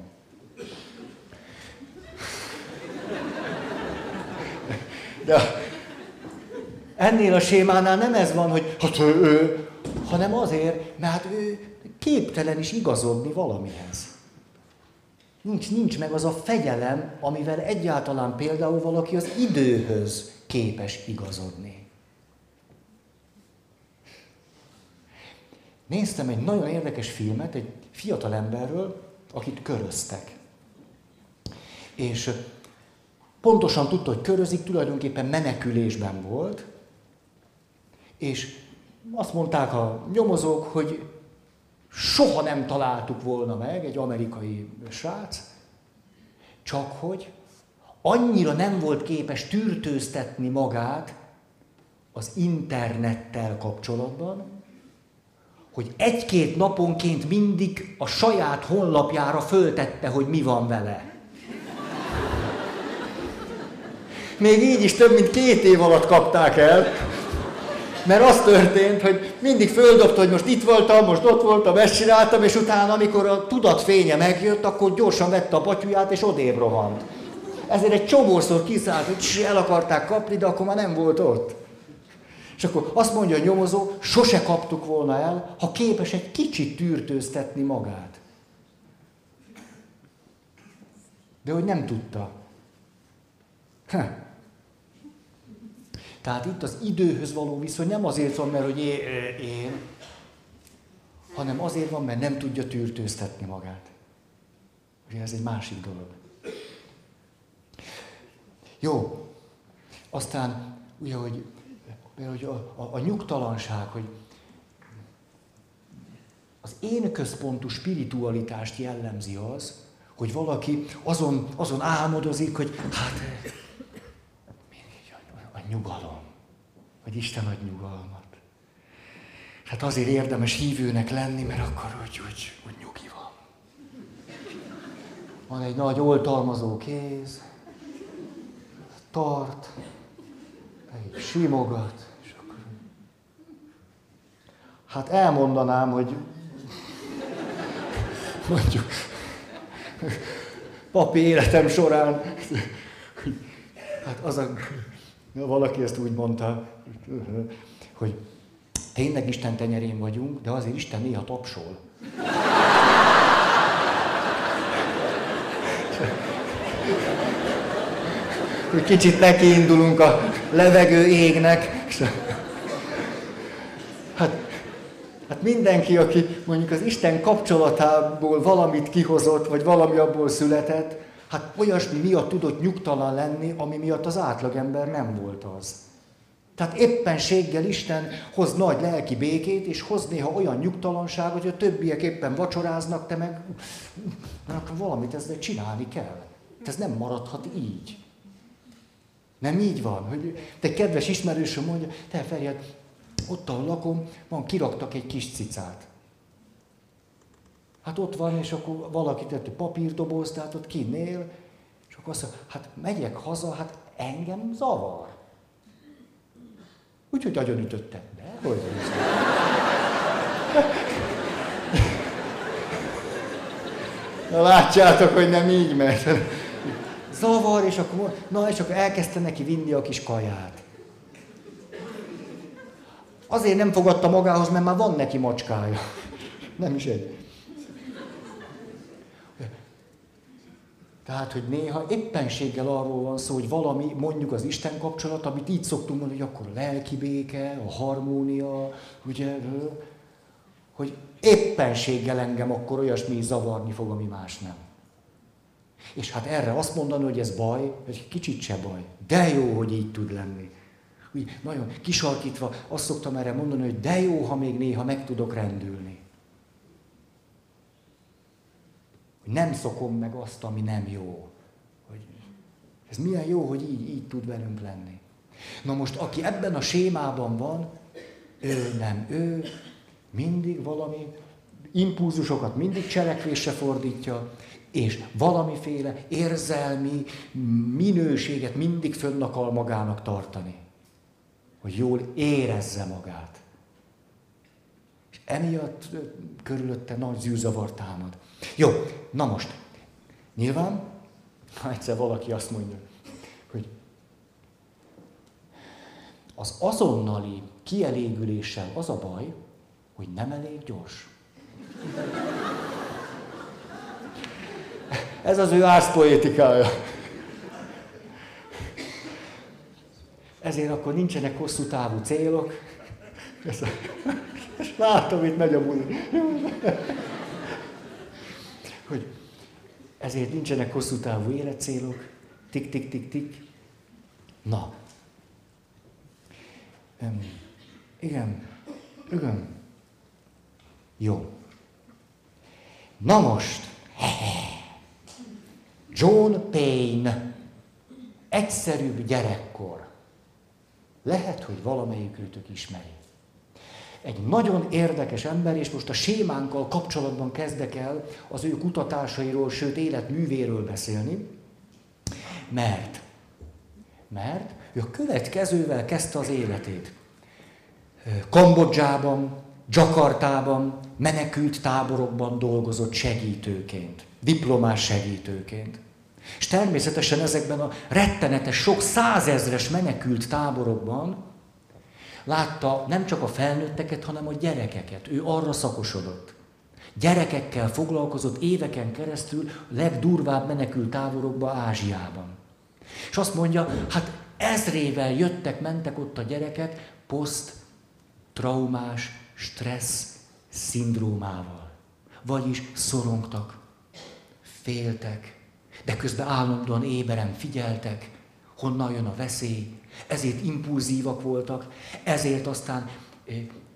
De ennél a sémánál nem ez van, hogy hát ő, ő, hanem azért, mert ő képtelen is igazodni valamihez. Nincs, nincs meg az a fegyelem, amivel egyáltalán például valaki az időhöz képes igazodni. Néztem egy nagyon érdekes filmet egy fiatal emberről, akit köröztek. És pontosan tudta, hogy körözik, tulajdonképpen menekülésben volt, és azt mondták a nyomozók, hogy soha nem találtuk volna meg egy amerikai srác, csak hogy annyira nem volt képes tűrtőztetni magát az internettel kapcsolatban, hogy egy-két naponként mindig a saját honlapjára föltette, hogy mi van vele. Még így is több mint két év alatt kapták el, mert az történt, hogy mindig földobta, hogy most itt voltam, most ott voltam, ezt csináltam, és utána, amikor a tudat fénye megjött, akkor gyorsan vette a patyuját, és odébb rohant. Ezért egy csomószor kiszállt, hogy el akarták kapni, de akkor már nem volt ott. És akkor azt mondja a nyomozó, sose kaptuk volna el, ha képes egy kicsit tűrtőztetni magát. De hogy nem tudta. Ha. Tehát itt az időhöz való viszony nem azért van, mert hogy én, én, hanem azért van, mert nem tudja tűrtőztetni magát. Ugye ez egy másik dolog. Jó. Aztán ugye, hogy hogy a, a, a nyugtalanság, hogy az én központú spiritualitást jellemzi az, hogy valaki azon, azon álmodozik, hogy hát a, a nyugalom, hogy Isten ad nyugalmat. Hát azért érdemes hívőnek lenni, mert akkor úgy, úgy, úgy nyugi van. Van egy nagy oltalmazó kéz, tart, simogat, Hát elmondanám, hogy mondjuk papi életem során, hát az a, valaki ezt úgy mondta, hogy tényleg Isten tenyerén vagyunk, de azért Isten néha tapsol. Hogy kicsit nekiindulunk a levegő égnek. Hát Hát mindenki, aki mondjuk az Isten kapcsolatából valamit kihozott, vagy valami abból született, hát olyasmi miatt tudott nyugtalan lenni, ami miatt az átlagember nem volt az. Tehát éppenséggel Isten hoz nagy lelki békét, és hoz néha olyan nyugtalanságot, hogy a többiek éppen vacsoráznak, te meg valamit ezzel csinálni kell. Ez nem maradhat így. Nem így van, hogy te kedves ismerősöm mondja, te Feriad, ott, ahol lakom, van, kiraktak egy kis cicát. Hát ott van, és akkor valaki tett egy papírdoboz, tehát ott kinél, és akkor azt mondja, hát megyek haza, hát engem zavar. Úgyhogy agyon ütöttem. De hogy Na *laughs* látjátok, hogy nem így mert Zavar, és akkor, na, és akkor elkezdte neki vinni a kis kaját. Azért nem fogadta magához, mert már van neki macskája. Nem is egy. Tehát, hogy néha éppenséggel arról van szó, hogy valami, mondjuk az Isten kapcsolat, amit így szoktunk mondani, hogy akkor a lelki béke, a harmónia, ugye, hogy éppenséggel engem akkor olyasmi zavarni fog, ami más nem. És hát erre azt mondani, hogy ez baj, hogy kicsit se baj. De jó, hogy így tud lenni. Úgy nagyon kisarkítva azt szoktam erre mondani, hogy de jó, ha még néha meg tudok rendülni. Hogy nem szokom meg azt, ami nem jó. Hogy ez milyen jó, hogy így, így tud velünk lenni. Na most, aki ebben a sémában van, ő nem, ő mindig valami impulzusokat mindig cselekvésre fordítja, és valamiféle érzelmi minőséget mindig fönn akar magának tartani. Hogy jól érezze magát. És emiatt körülötte nagy zűrzavar támad. Jó, na most. Nyilván, ha egyszer valaki azt mondja, hogy az azonnali kielégüléssel az a baj, hogy nem elég gyors. Ez az ő ászpoétikája. Ezért akkor nincsenek hosszú távú célok. És látom, itt megy a buli. Hogy ezért nincsenek hosszú távú életcélok. Tik, tik, tik, tik. Na. igen. Igen. Jó. Na most. John Payne. Egyszerűbb gyerekkor. Lehet, hogy valamelyikőtök ismeri. Egy nagyon érdekes ember, és most a sémánkkal kapcsolatban kezdek el az ő kutatásairól, sőt életművéről beszélni, mert, mert ő a következővel kezdte az életét. Kambodzsában, Jakartában, menekült táborokban dolgozott segítőként, diplomás segítőként. És természetesen ezekben a rettenetes, sok százezres menekült táborokban látta nem csak a felnőtteket, hanem a gyerekeket. Ő arra szakosodott. Gyerekekkel foglalkozott éveken keresztül a legdurvább menekült táborokba Ázsiában. És azt mondja, hát ezrével jöttek, mentek ott a gyerekek poszt-traumás stressz szindrómával. Vagyis szorongtak, féltek, de közben állandóan éberen figyeltek, honnan jön a veszély, ezért impulzívak voltak, ezért aztán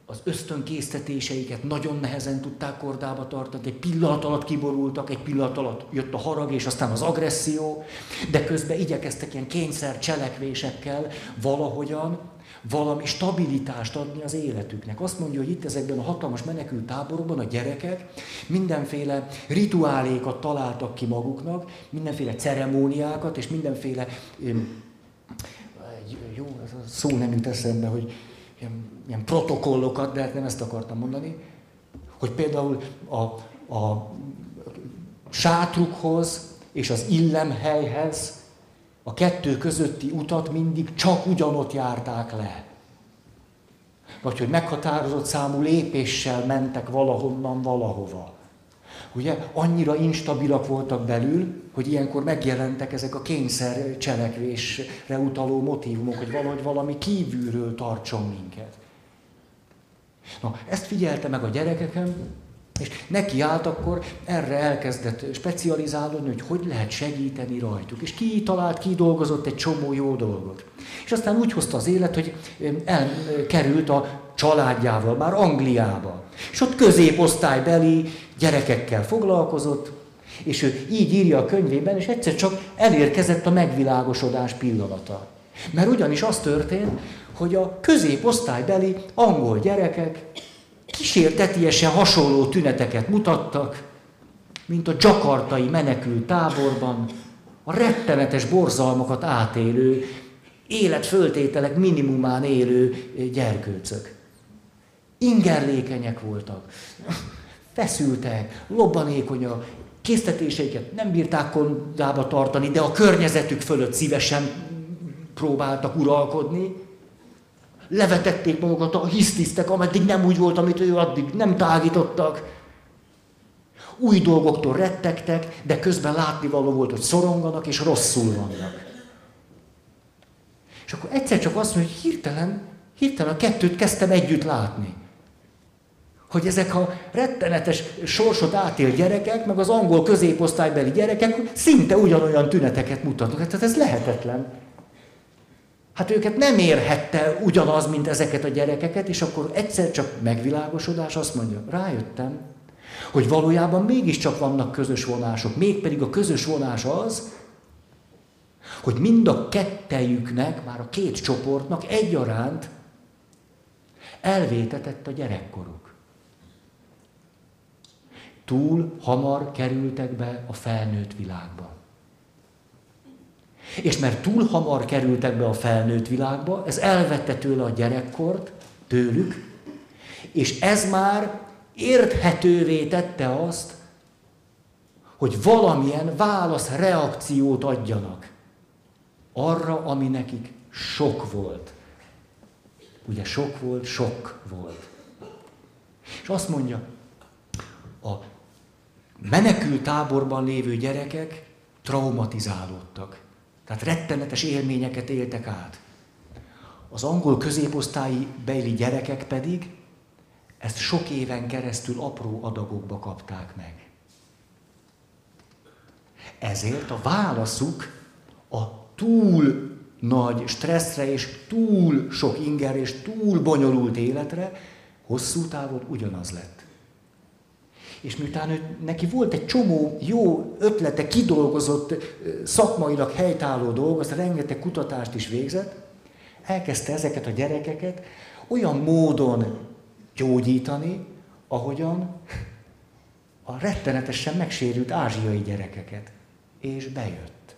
az ösztönkésztetéseiket nagyon nehezen tudták kordába tartani, egy pillanat alatt kiborultak, egy pillanat alatt jött a harag, és aztán az agresszió, de közben igyekeztek ilyen kényszer cselekvésekkel valahogyan valami stabilitást adni az életüknek. Azt mondja, hogy itt ezekben a hatalmas menekült táborokban a gyerekek mindenféle rituálékat találtak ki maguknak, mindenféle ceremóniákat, és mindenféle, jó, ez a szó nem jut eszembe, hogy ilyen, ilyen protokollokat, de hát nem ezt akartam mondani, hogy például a, a sátrukhoz és az illemhelyhez a kettő közötti utat mindig csak ugyanott járták le. Vagy hogy meghatározott számú lépéssel mentek valahonnan valahova. Ugye annyira instabilak voltak belül, hogy ilyenkor megjelentek ezek a kényszer cselekvésre utaló motivumok, hogy valahogy valami kívülről tartson minket. Na, ezt figyelte meg a gyerekeken, és neki állt akkor, erre elkezdett specializálódni, hogy hogy lehet segíteni rajtuk. És ki talált, ki dolgozott egy csomó jó dolgot. És aztán úgy hozta az élet, hogy elkerült a családjával, már Angliába. És ott középosztálybeli gyerekekkel foglalkozott, és ő így írja a könyvében, és egyszer csak elérkezett a megvilágosodás pillanata. Mert ugyanis az történt, hogy a középosztálybeli angol gyerekek kísértetiesen hasonló tüneteket mutattak, mint a gyakartai menekült táborban, a rettenetes borzalmakat átélő, életföltételek minimumán élő gyerkőcök. Ingerlékenyek voltak, feszültek, lobbanékonyak, késztetéseiket nem bírták kondába tartani, de a környezetük fölött szívesen próbáltak uralkodni. Levetették magukat, hisztisztek, ameddig nem úgy volt, amit ő addig nem tágítottak. Új dolgoktól rettegtek, de közben látnivaló volt, hogy szoronganak és rosszul vannak. És akkor egyszer csak azt mondja, hogy hirtelen, hirtelen a kettőt kezdtem együtt látni. Hogy ezek a rettenetes sorsot átél gyerekek, meg az angol középosztálybeli gyerekek szinte ugyanolyan tüneteket mutatnak. Tehát ez lehetetlen. Hát őket nem érhette ugyanaz, mint ezeket a gyerekeket, és akkor egyszer csak megvilágosodás azt mondja, rájöttem, hogy valójában mégiscsak vannak közös vonások. Mégpedig a közös vonás az, hogy mind a kettejüknek, már a két csoportnak egyaránt elvétetett a gyerekkoruk. Túl hamar kerültek be a felnőtt világba. És mert túl hamar kerültek be a felnőtt világba, ez elvette tőle a gyerekkort, tőlük, és ez már érthetővé tette azt, hogy valamilyen válasz, reakciót adjanak arra, ami nekik sok volt. Ugye sok volt, sok volt. És azt mondja, a menekült táborban lévő gyerekek traumatizálódtak. Tehát rettenetes élményeket éltek át. Az angol középosztályi bejli gyerekek pedig ezt sok éven keresztül apró adagokba kapták meg. Ezért a válaszuk a túl nagy stresszre és túl sok inger és túl bonyolult életre hosszú távon ugyanaz lett. És miután ő, neki volt egy csomó jó ötlete, kidolgozott, szakmailag helytálló dolog, azt rengeteg kutatást is végzett, elkezdte ezeket a gyerekeket olyan módon gyógyítani, ahogyan a rettenetesen megsérült ázsiai gyerekeket. És bejött.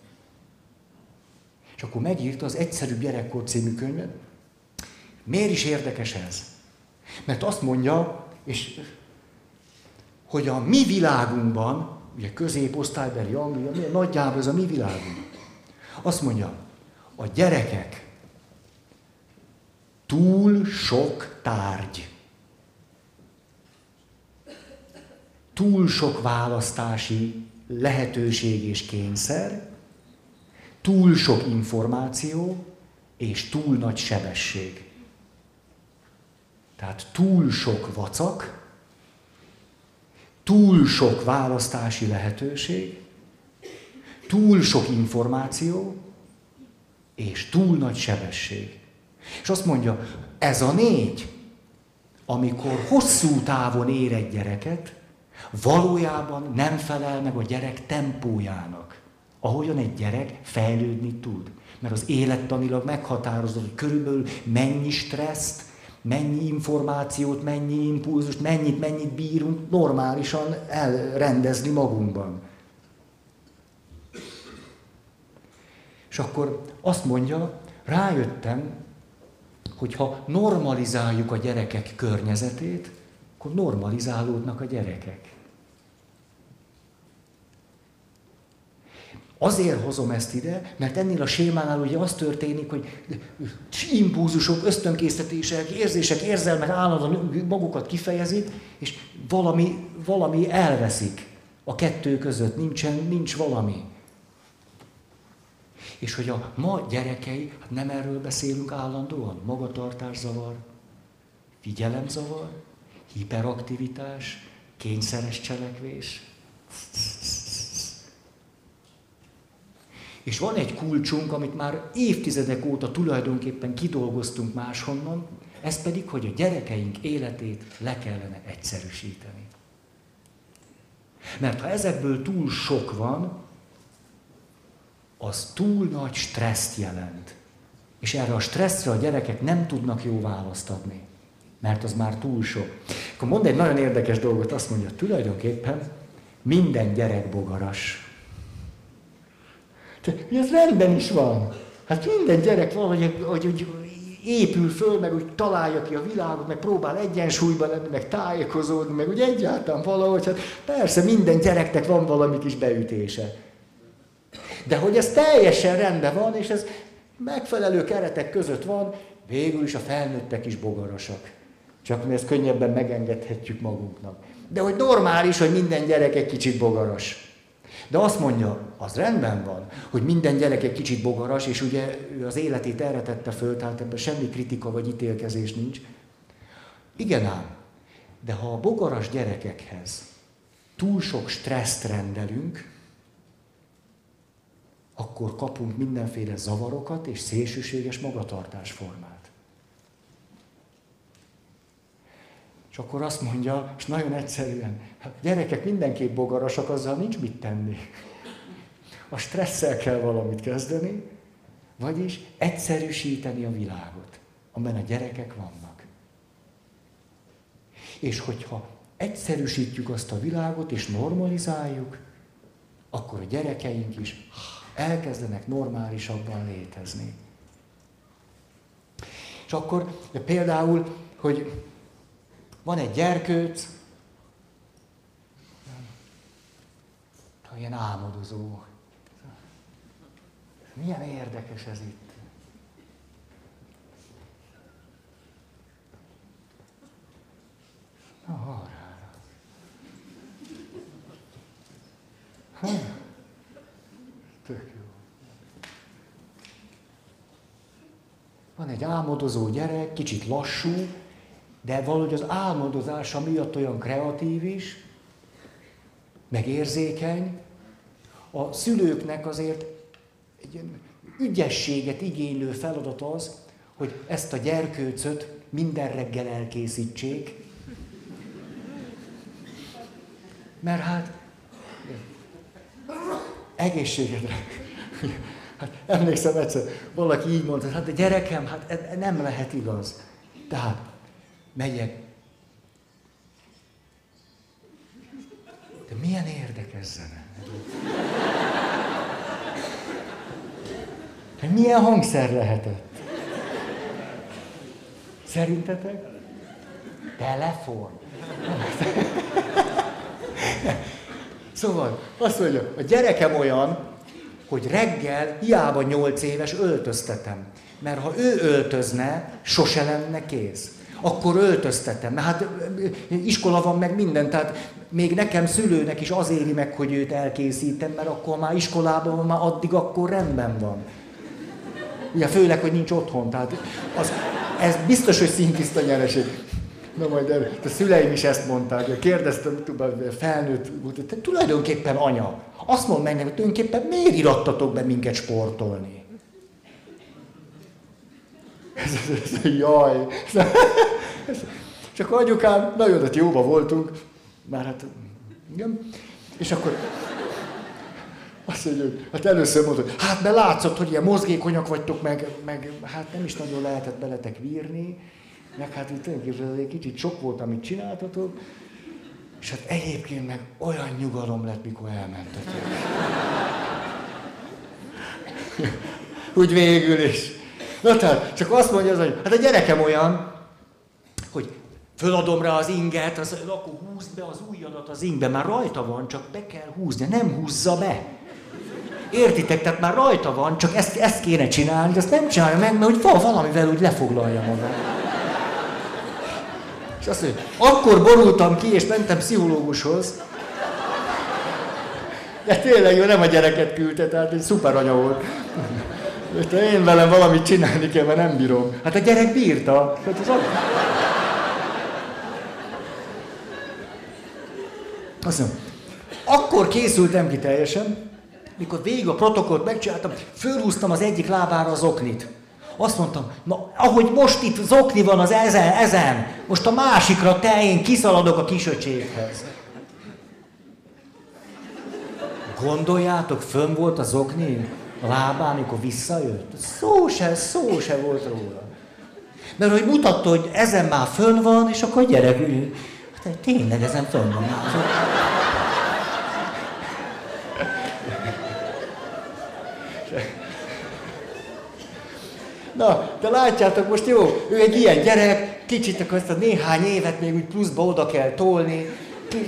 És akkor megírta az Egyszerű Gyerekkor című könyvet. Miért is érdekes ez? Mert azt mondja, és hogy a mi világunkban, ugye középosztálybeli Anglia, nagyjából ez a mi világunk. Azt mondja, a gyerekek túl sok tárgy. Túl sok választási lehetőség és kényszer, túl sok információ és túl nagy sebesség. Tehát túl sok vacak, túl sok választási lehetőség, túl sok információ, és túl nagy sebesség. És azt mondja, ez a négy, amikor hosszú távon ér egy gyereket, valójában nem felel meg a gyerek tempójának, ahogyan egy gyerek fejlődni tud. Mert az élettanilag meghatározott, hogy körülbelül mennyi stresszt, mennyi információt, mennyi impulzust, mennyit, mennyit bírunk normálisan elrendezni magunkban. És akkor azt mondja, rájöttem, hogy ha normalizáljuk a gyerekek környezetét, akkor normalizálódnak a gyerekek. Azért hozom ezt ide, mert ennél a sémánál ugye az történik, hogy impulzusok, ösztönkésztetések, érzések, érzelmek állandóan magukat kifejezik, és valami, valami elveszik a kettő között, nincsen, nincs valami. És hogy a ma gyerekei, hát nem erről beszélünk állandóan, magatartászavar, figyelemzavar, hiperaktivitás, kényszeres cselekvés. És van egy kulcsunk, amit már évtizedek óta tulajdonképpen kidolgoztunk máshonnan, ez pedig, hogy a gyerekeink életét le kellene egyszerűsíteni. Mert ha ezekből túl sok van, az túl nagy stresszt jelent. És erre a stresszre a gyerekek nem tudnak jó választ adni, mert az már túl sok. Akkor mond egy nagyon érdekes dolgot, azt mondja, tulajdonképpen minden gyerek bogaras. Ez rendben is van. Hát minden gyerek valahogy hogy, hogy épül föl, meg úgy találja ki a világot, meg próbál egyensúlyban lenni, meg tájékozódni, meg úgy egyáltalán valahogy, hát persze minden gyereknek van valami kis beütése. De hogy ez teljesen rendben van, és ez megfelelő keretek között van, Végül is a felnőttek is bogarasak. Csak mi ezt könnyebben megengedhetjük magunknak. De hogy normális, hogy minden gyerek egy kicsit bogaras. De azt mondja, az rendben van, hogy minden gyerek egy kicsit bogaras, és ugye ő az életét erre tette föl, tehát ebben semmi kritika vagy ítélkezés nincs. Igen ám, de ha a bogaras gyerekekhez túl sok stresszt rendelünk, akkor kapunk mindenféle zavarokat és szélsőséges magatartásformát. És akkor azt mondja, és nagyon egyszerűen, hát gyerekek mindenképp bogarasak, azzal nincs mit tenni. A stresszel kell valamit kezdeni, vagyis egyszerűsíteni a világot, amiben a gyerekek vannak. És hogyha egyszerűsítjük azt a világot és normalizáljuk, akkor a gyerekeink is elkezdenek normálisabban létezni. És akkor például, hogy van egy gyerkőc, ilyen álmodozó. Milyen érdekes ez itt. Arra. Hm. Tök jó. Van egy álmodozó gyerek, kicsit lassú, de valahogy az álmodozása miatt olyan kreatív is, meg érzékeny. A szülőknek azért egy ügyességet igénylő feladat az, hogy ezt a gyerkőcöt minden reggel elkészítsék. Mert hát egészségedre. Hát emlékszem egyszer, valaki így mondta, hát a gyerekem, hát ez nem lehet igaz. Tehát megyek. De milyen érdekes zene. Hát milyen hangszer lehetett? Szerintetek? Telefon. Szóval azt mondja, a gyerekem olyan, hogy reggel hiába nyolc éves öltöztetem. Mert ha ő öltözne, sose lenne kész. Akkor öltöztetem. Mert hát iskola van meg minden, tehát még nekem szülőnek is az éri meg, hogy őt elkészítem, mert akkor már iskolában már addig akkor rendben van. Ugye főleg, hogy nincs otthon. Tehát az, ez biztos, hogy szintiszta nyereség. Na majd el, a szüleim is ezt mondták, kérdeztem, felnőtt, te tulajdonképpen anya, azt mondd meg nekem, tulajdonképpen miért irattatok be minket sportolni? Ez, ez, ez, jaj. Csak anyukám, nagyon hát jóba voltunk, már hát, igen. És akkor azt mondja, hát először mondta, hát mert látszott, hogy ilyen mozgékonyak vagytok, meg, meg hát nem is nagyon lehetett beletek vírni, meg hát itt tulajdonképpen ez egy kicsit sok volt, amit csináltatok, és hát egyébként meg olyan nyugalom lett, mikor elmentetek. Úgy végül is. Na tehát, csak azt mondja az, hogy hát a gyerekem olyan, hogy föladom rá az inget, az, akkor húzd be az ujjadat az ingbe, már rajta van, csak be kell húzni, nem húzza be. Értitek? Tehát már rajta van, csak ezt, ezt kéne csinálni, de azt nem csinálja meg, mert hogy valamivel úgy lefoglalja magát. És azt mondja, akkor borultam ki, és mentem pszichológushoz. De tényleg jó, nem a gyereket küldte, tehát egy szuper anya volt. Én velem valamit csinálni kell, mert nem bírom. Hát a gyerek bírta. Hát az Azt mondja, akkor készültem ki teljesen, mikor végig a protokollt megcsináltam, fölhúztam az egyik lábára az oknit. Azt mondtam, na, ahogy most itt zokni van az ezen, ezen, most a másikra te, én kiszaladok a kisöcséghez. Gondoljátok, fönn volt a zokni a lábán, amikor visszajött? Szó se, szó se volt róla. Mert hogy mutatta, hogy ezen már fönn van, és akkor gyerek, hát tényleg ezen fönn van. Na, de látjátok, most jó, ő egy ilyen gyerek, kicsit akkor ezt a néhány évet még úgy pluszba oda kell tolni,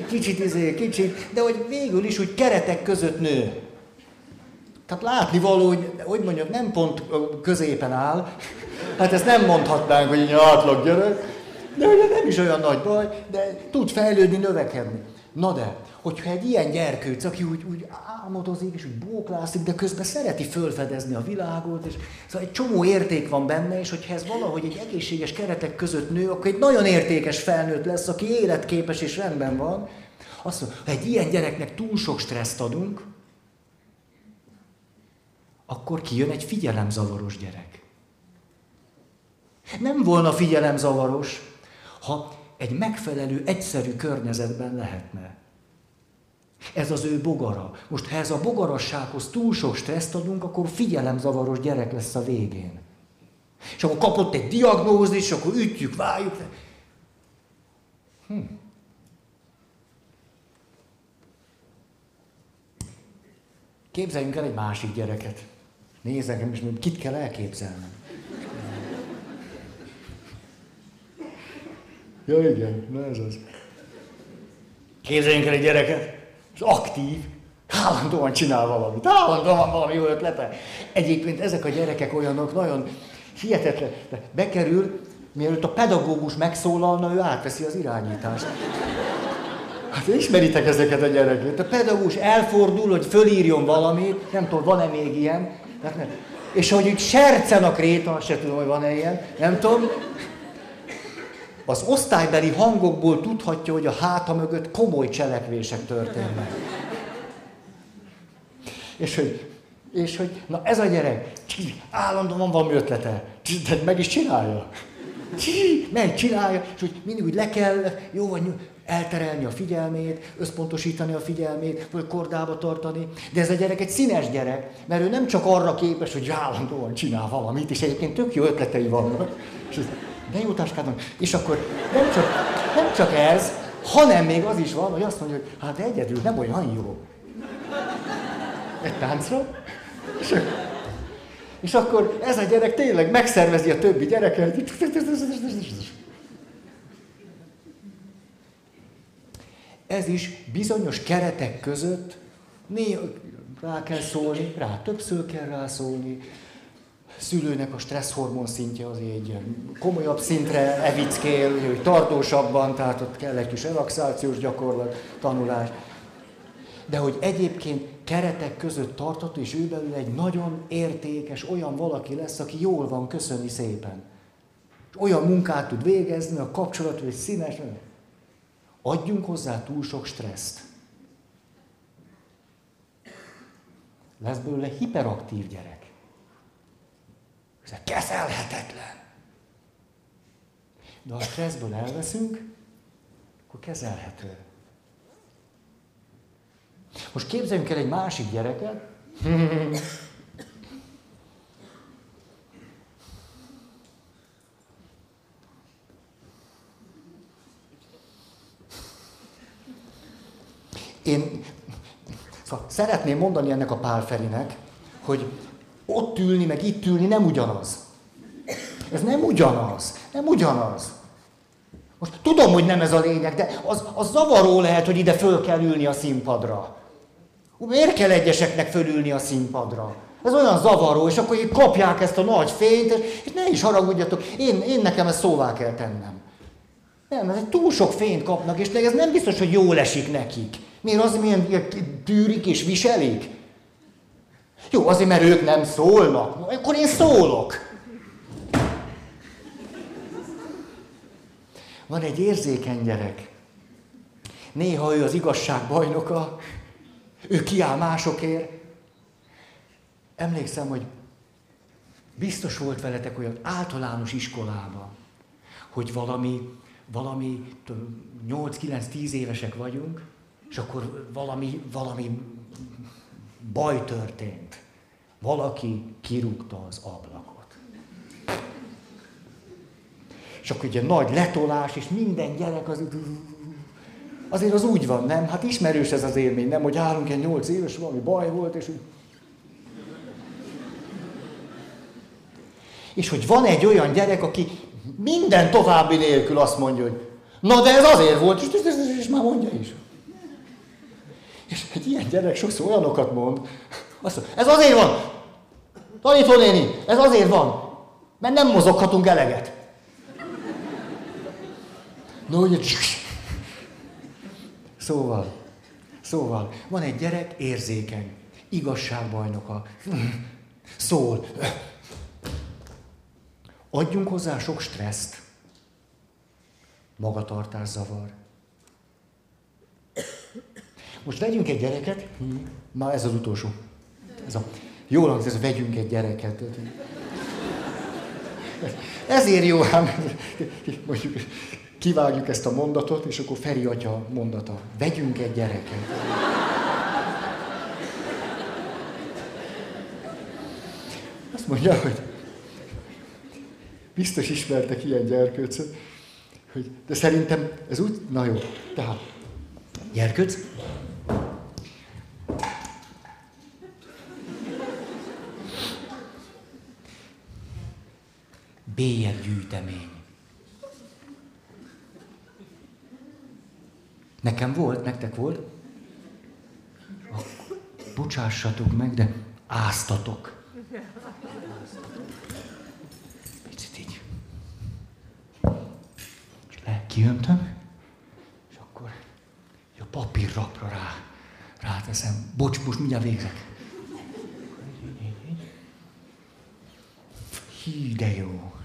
kicsit izé, kicsit, de hogy végül is úgy keretek között nő. Tehát látni való, hogy, hogy mondjam, nem pont középen áll. Hát ezt nem mondhatnánk, hogy egy átlag gyerek, de ugye nem is olyan nagy baj, de tud fejlődni, növekedni. Na de, hogyha egy ilyen gyerkőc, aki úgy, úgy álmodozik, és úgy bóklászik, de közben szereti fölfedezni a világot, és szóval egy csomó érték van benne, és hogyha ez valahogy egy egészséges keretek között nő, akkor egy nagyon értékes felnőtt lesz, aki életképes és rendben van. Azt mondja, ha egy ilyen gyereknek túl sok stresszt adunk, akkor kijön egy figyelemzavaros gyerek. Nem volna figyelemzavaros, ha egy megfelelő, egyszerű környezetben lehetne. Ez az ő bogara. Most ha ez a bogarassághoz túl sok stresszt adunk, akkor figyelemzavaros gyerek lesz a végén. És akkor kapott egy diagnózis, és akkor ütjük, váljuk. Hm. Képzeljünk el egy másik gyereket. Nézzek, és kit kell elképzelnem. Ja igen, na ez az. Képzeljünk el egy gyereket, és aktív, állandóan csinál valamit, állandóan van valami jó ötlete. Egyébként ezek a gyerekek olyanok nagyon hihetetlen. Bekerül, mielőtt a pedagógus megszólalna, ő átveszi az irányítást. Hát ismeritek ezeket a gyerekeket. A pedagógus elfordul, hogy fölírjon valamit, nem tudom, van-e még ilyen, és hogy úgy sercen a kréta, se tudom, hogy van-e ilyen, nem tudom, az osztálybeli hangokból tudhatja, hogy a háta mögött komoly cselekvések történnek. És hogy, és hogy na ez a gyerek, állandóan van ötlete, de meg is csinálja. Meg csinálja, és hogy mindig úgy le kell, jó vagy elterelni a figyelmét, összpontosítani a figyelmét, vagy kordába tartani. De ez a gyerek egy színes gyerek, mert ő nem csak arra képes, hogy állandóan csinál valamit, és egyébként tök jó ötletei vannak. És de jó táskádon. És akkor nem csak, nem csak ez, hanem még az is van, hogy azt mondja, hogy hát egyedül nem olyan jó. Egy táncra. És, és akkor ez a gyerek tényleg megszervezi a többi gyereket. Ez is bizonyos keretek között néha rá kell szólni, rá többször kell rászólni, szülőnek a stresszhormon szintje az egy komolyabb szintre evickél, hogy tartósabban, tehát ott kell egy kis relaxációs gyakorlat, tanulás. De hogy egyébként keretek között tartott, és ő belül egy nagyon értékes, olyan valaki lesz, aki jól van, köszöni szépen. Olyan munkát tud végezni, a kapcsolat, hogy színes. Adjunk hozzá túl sok stresszt. Lesz belőle hiperaktív gyerek. Ez kezelhetetlen. De ha a stresszből elveszünk, akkor kezelhető. Most képzeljünk el egy másik gyereket. Én szóval szeretném mondani ennek a Pál Ferinek, hogy ott ülni, meg itt ülni nem ugyanaz. Ez nem ugyanaz. Nem ugyanaz. Most tudom, hogy nem ez a lényeg, de az, az zavaró lehet, hogy ide föl kell ülni a színpadra. Miért kell egyeseknek fölülni a színpadra? Ez olyan zavaró, és akkor így kapják ezt a nagy fényt, és ne is haragudjatok, én, én nekem ezt szóvá kell tennem. Nem, ez túl sok fényt kapnak, és ez nem biztos, hogy jól esik nekik. Miért az, milyen tűrik és viselik? Jó, azért, mert ők nem szólnak. Akkor én szólok. Van egy érzékeny gyerek. Néha ő az igazság bajnoka, ő kiáll másokért. Emlékszem, hogy biztos volt veletek olyan általános iskolában, hogy valami, valami 8-9-10 évesek vagyunk, és akkor valami, valami baj történt. Valaki kirúgta az ablakot. És akkor ugye nagy letolás, és minden gyerek az... Azért az úgy van, nem? Hát ismerős ez az élmény, nem? Hogy állunk egy nyolc éves, valami baj volt, és úgy... És hogy van egy olyan gyerek, aki minden további nélkül azt mondja, hogy na de ez azért volt, és, és, és, és már mondja is. És egy ilyen gyerek sokszor olyanokat mond, Azt mondja, ez azért van. Tanító néni, ez azért van, mert nem mozoghatunk eleget. No, ugye, szóval, szóval, van egy gyerek érzékeny, igazságbajnoka, szól. Adjunk hozzá sok stresszt, magatartás zavar. Most vegyünk egy gyereket, már ez az utolsó. Ez a, jól hangzik, ez vegyünk egy gyereket. Ezért jó, ám mondjuk kivágjuk ezt a mondatot, és akkor Feri atya mondata. Vegyünk egy gyereket. Azt mondja, hogy biztos ismertek ilyen gyerkőcöt, hogy, de szerintem ez úgy, na jó, tehát gyerkőc, bélyeggyűjtemény. Nekem volt, nektek volt? Bocsássatok meg, de áztatok. Picit így. És le, kiöntöm, és akkor a papírrapra rá, ráteszem. Bocs, most mindjárt végzek. Hí, de jó.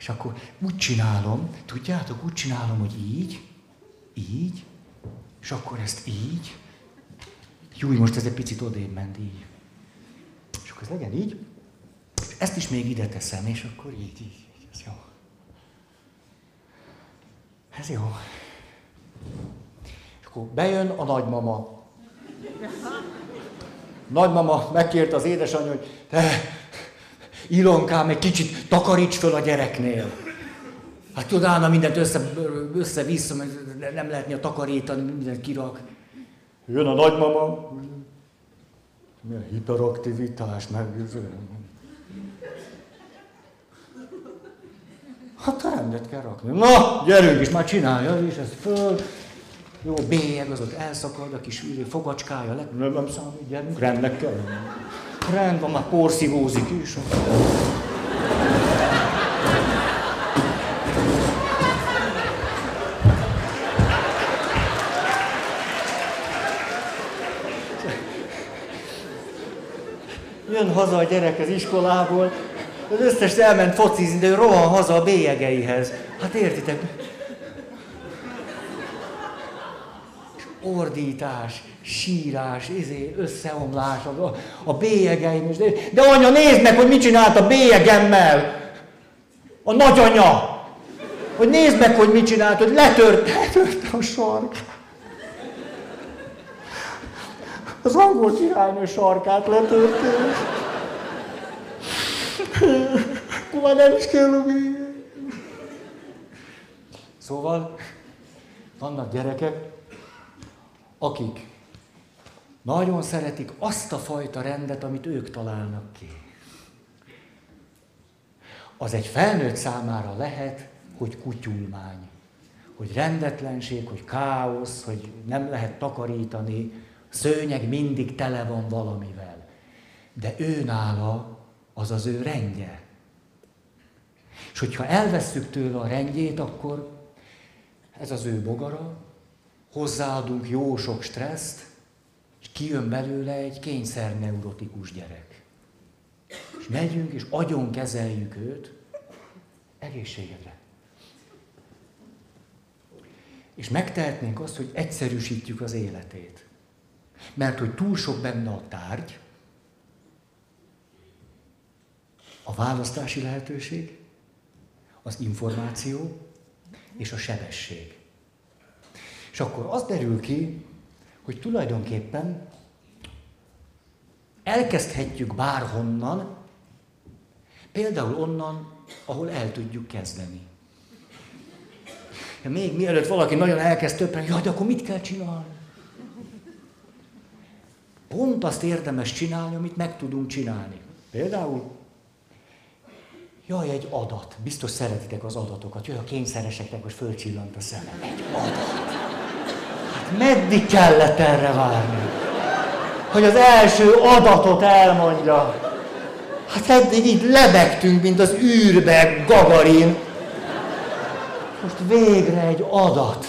És akkor úgy csinálom, tudjátok, úgy csinálom, hogy így, így, és akkor ezt így. Júj, most ez egy picit odébb ment így. És akkor ez legyen így. Ezt is még ide teszem, és akkor így, így, így. Ez jó. Ez jó. És akkor bejön a nagymama. Nagymama megkérte az édesanyja, hogy te, Ilonkám, egy kicsit takaríts föl a gyereknél. Hát tudálna mindent össze, össze-vissza, mert nem lehetni a takarítani, mindent kirak. Jön a nagymama, milyen hiperaktivitás, meg... Hát rendet kell rakni. Na, gyerünk is, már csinálja, és ez föl. Jó, bélyeg, az ott elszakad, a kis fogacskája, le, nem, nem számít, gyerünk, rendnek kell. Rend van, már porszívózik is. Jön haza a gyerek az iskolából, az összes elment focizni, de ő rohan haza a bélyegeihez. Hát értitek? Ordítás, sírás, izé, összeomlás, a, a bélyegeim is. De, de anya, nézd meg, hogy mit csinált a bélyegemmel! A nagyanya! Hogy nézd meg, hogy mit csinált, hogy letört, letört a sark. Az angol királynő sarkát letört. Akkor már nem is kell Szóval vannak gyerekek, akik nagyon szeretik azt a fajta rendet, amit ők találnak ki. Az egy felnőtt számára lehet, hogy kutyulmány, hogy rendetlenség, hogy káosz, hogy nem lehet takarítani, szőnyeg mindig tele van valamivel. De ő nála az az ő rendje. És hogyha elvesszük tőle a rendjét, akkor ez az ő bogara, hozzáadunk jó sok stresszt, és kijön belőle egy kényszer neurotikus gyerek. És megyünk, és agyon kezeljük őt egészségedre. És megtehetnénk azt, hogy egyszerűsítjük az életét. Mert hogy túl sok benne a tárgy, a választási lehetőség, az információ és a sebesség. És akkor az derül ki, hogy tulajdonképpen elkezdhetjük bárhonnan, például onnan, ahol el tudjuk kezdeni. Ja, még mielőtt valaki nagyon elkezd többen, jaj, de akkor mit kell csinálni? Pont azt érdemes csinálni, amit meg tudunk csinálni. Például, jaj, egy adat. Biztos szeretitek az adatokat. Jaj, a kényszereseknek most fölcsillant a szemem. Egy adat meddig kellett erre várni? hogy az első adatot elmondja. Hát eddig így lebegtünk, mint az űrbe Gagarin. Most végre egy adat.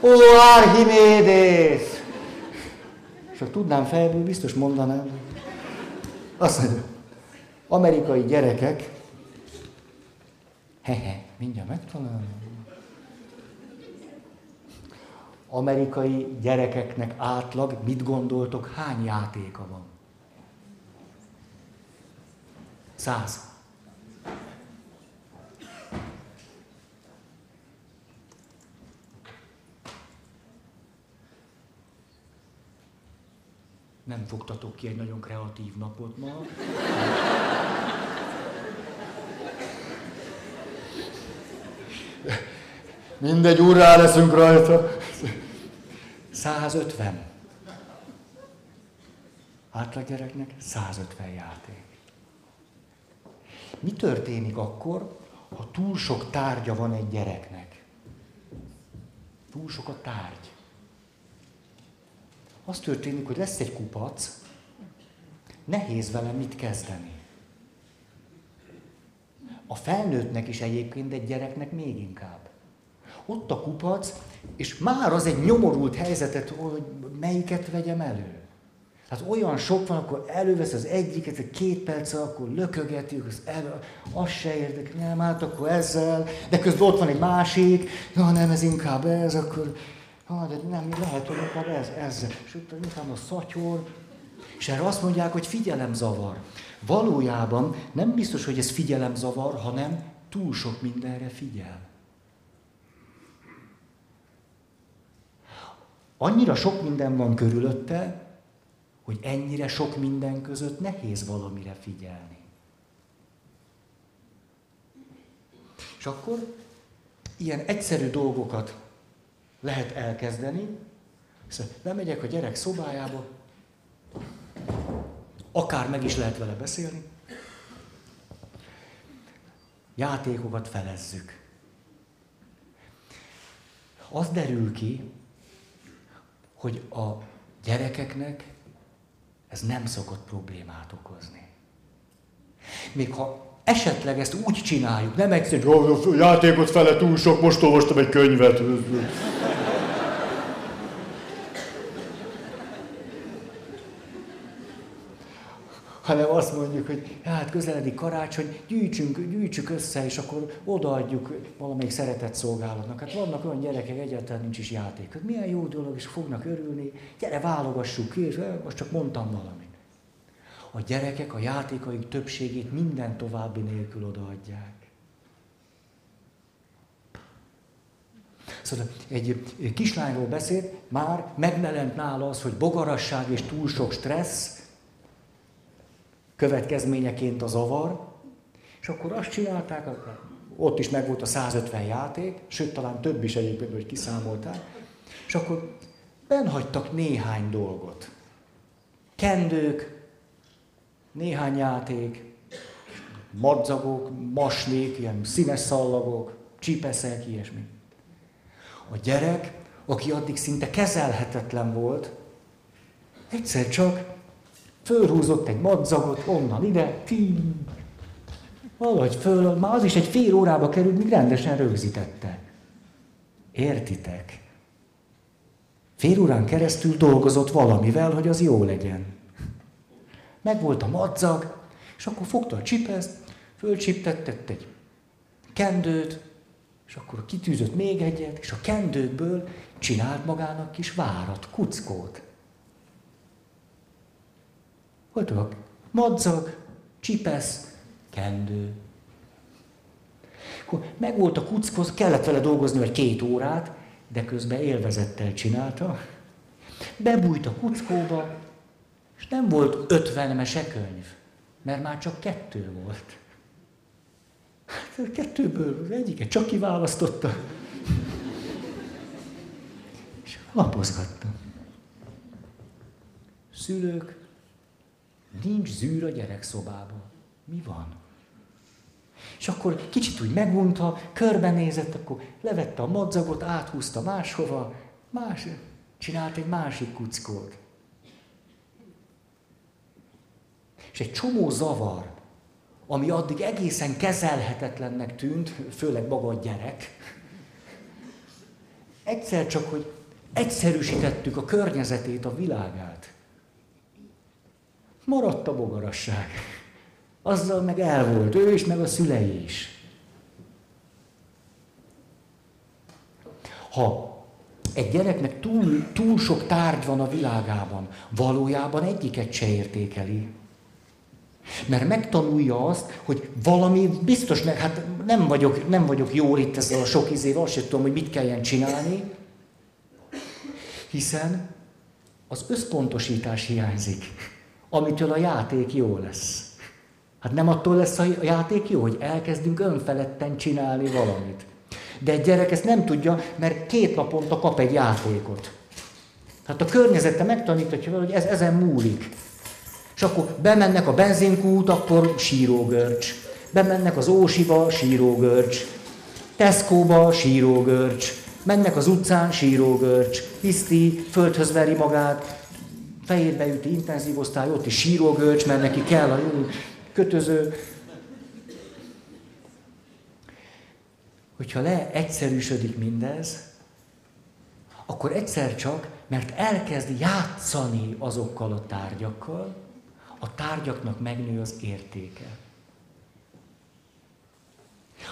Ó, Archimédész! És ha tudnám fejből, biztos mondanám. Azt mondja, amerikai gyerekek, hehe, mindjárt megtalálom. Amerikai gyerekeknek átlag, mit gondoltok, hány játéka van? Száz. Nem fogtatok ki egy nagyon kreatív napot ma. Mindegy, úrrá leszünk rajta. 150. Átlaggyereknek 150 játék. Mi történik akkor, ha túl sok tárgya van egy gyereknek? Túl sok a tárgy az történik, hogy lesz egy kupac, nehéz vele mit kezdeni. A felnőttnek is egyébként egy gyereknek még inkább. Ott a kupac, és már az egy nyomorult helyzetet, hogy melyiket vegyem elő. Hát olyan sok van, akkor elővesz az egyiket, egy két perc, akkor lökögetjük, az, elő, az se érdekel, nem, hát akkor ezzel, de közben ott van egy másik, na nem, ez inkább ez, akkor Ha, de nem, lehet, hogy inkább ez, ez. És utána inkább a szatyor. És erre azt mondják, hogy figyelemzavar. Valójában nem biztos, hogy ez figyelemzavar, hanem túl sok mindenre figyel. Annyira sok minden van körülötte, hogy ennyire sok minden között nehéz valamire figyelni. És akkor ilyen egyszerű dolgokat lehet elkezdeni. Szóval bemegyek a gyerek szobájába, akár meg is lehet vele beszélni, játékokat felezzük. Az derül ki, hogy a gyerekeknek ez nem szokott problémát okozni. Még ha esetleg ezt úgy csináljuk, nem egyszerűen, hogy játékot fele túl sok, most olvastam egy könyvet. Hanem azt mondjuk, hogy hát közeledik karácsony, gyűjtsünk, gyűjtsük össze, és akkor odaadjuk valamelyik szeretett szolgálatnak. Hát vannak olyan gyerekek, egyáltalán nincs is játék. Hát milyen jó dolog, és fognak örülni, gyere válogassuk ki, és most csak mondtam valamit. A gyerekek a játékaik többségét minden további nélkül odaadják. Szóval egy kislányról beszélt, már megmelent nála az, hogy bogarasság és túl sok stressz, következményeként a zavar, és akkor azt csinálták, ott is megvolt a 150 játék, sőt talán több is egyébként, hogy kiszámolták, és akkor benhagytak néhány dolgot. Kendők, néhány játék, madzagok, masnék, ilyen színes szallagok, csipeszek, ilyesmi. A gyerek, aki addig szinte kezelhetetlen volt, egyszer csak Fölhúzott egy madzagot onnan ide, tím. Valahogy föl, már az is egy fél órába került, míg rendesen rögzítette. Értitek? Fél órán keresztül dolgozott valamivel, hogy az jó legyen. Megvolt a madzag, és akkor fogta a csipeszt, fölcsiptetett egy kendőt, és akkor kitűzött még egyet, és a kendőkből csinált magának kis várat, kuckót. Voltak madzag, csipesz, kendő. Akkor meg volt a kuckhoz, kellett vele dolgozni vagy két órát, de közben élvezettel csinálta. Bebújt a kuckóba, és nem volt ötven mesekönyv, mert már csak kettő volt. Hát kettőből egyiket csak kiválasztotta. És lapozgatta. Szülők Nincs zűr a gyerekszobában. Mi van? És akkor kicsit úgy megunta, körbenézett, akkor levette a madzagot, áthúzta máshova, más, csinált egy másik kuckót. egy csomó zavar, ami addig egészen kezelhetetlennek tűnt, főleg maga a gyerek, egyszer csak, hogy egyszerűsítettük a környezetét, a világát. Maradt a bogarasság. Azzal meg el volt, ő is, meg a szülei is. Ha egy gyereknek túl, túl sok tárgy van a világában, valójában egyiket se értékeli. Mert megtanulja azt, hogy valami biztos, meg, hát nem vagyok, nem vagyok jól itt ezzel a sok izével, azt sem tudom, hogy mit kelljen csinálni, hiszen az összpontosítás hiányzik, amitől a játék jó lesz. Hát nem attól lesz a játék jó, hogy elkezdünk önfeledten csinálni valamit. De egy gyerek ezt nem tudja, mert két naponta kap egy játékot. Hát a környezete megtanítatja hogy ez ezen múlik. És akkor bemennek a benzinkút, akkor sírógörcs. Bemennek az Ósiba, sírógörcs. Tesco-ba, sírógörcs. Mennek az utcán, sírógörcs. Hiszti, földhöz veri magát, fejébe üti intenzív osztály, ott is sírógörcs, mert neki kell a kötöző. Hogyha leegyszerűsödik mindez, akkor egyszer csak, mert elkezd játszani azokkal a tárgyakkal, a tárgyaknak megnő az értéke.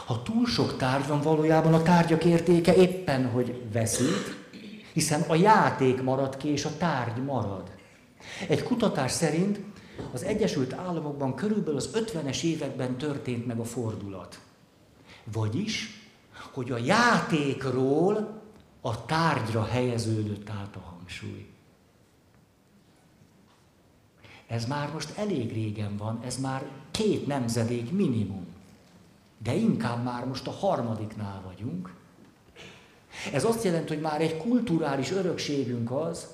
Ha túl sok tárgy van, valójában a tárgyak értéke éppen, hogy veszít, hiszen a játék marad ki, és a tárgy marad. Egy kutatás szerint az Egyesült Államokban körülbelül az 50-es években történt meg a fordulat. Vagyis, hogy a játékról a tárgyra helyeződött át a hangsúly. Ez már most elég régen van, ez már két nemzedék minimum. De inkább már most a harmadiknál vagyunk. Ez azt jelenti, hogy már egy kulturális örökségünk az,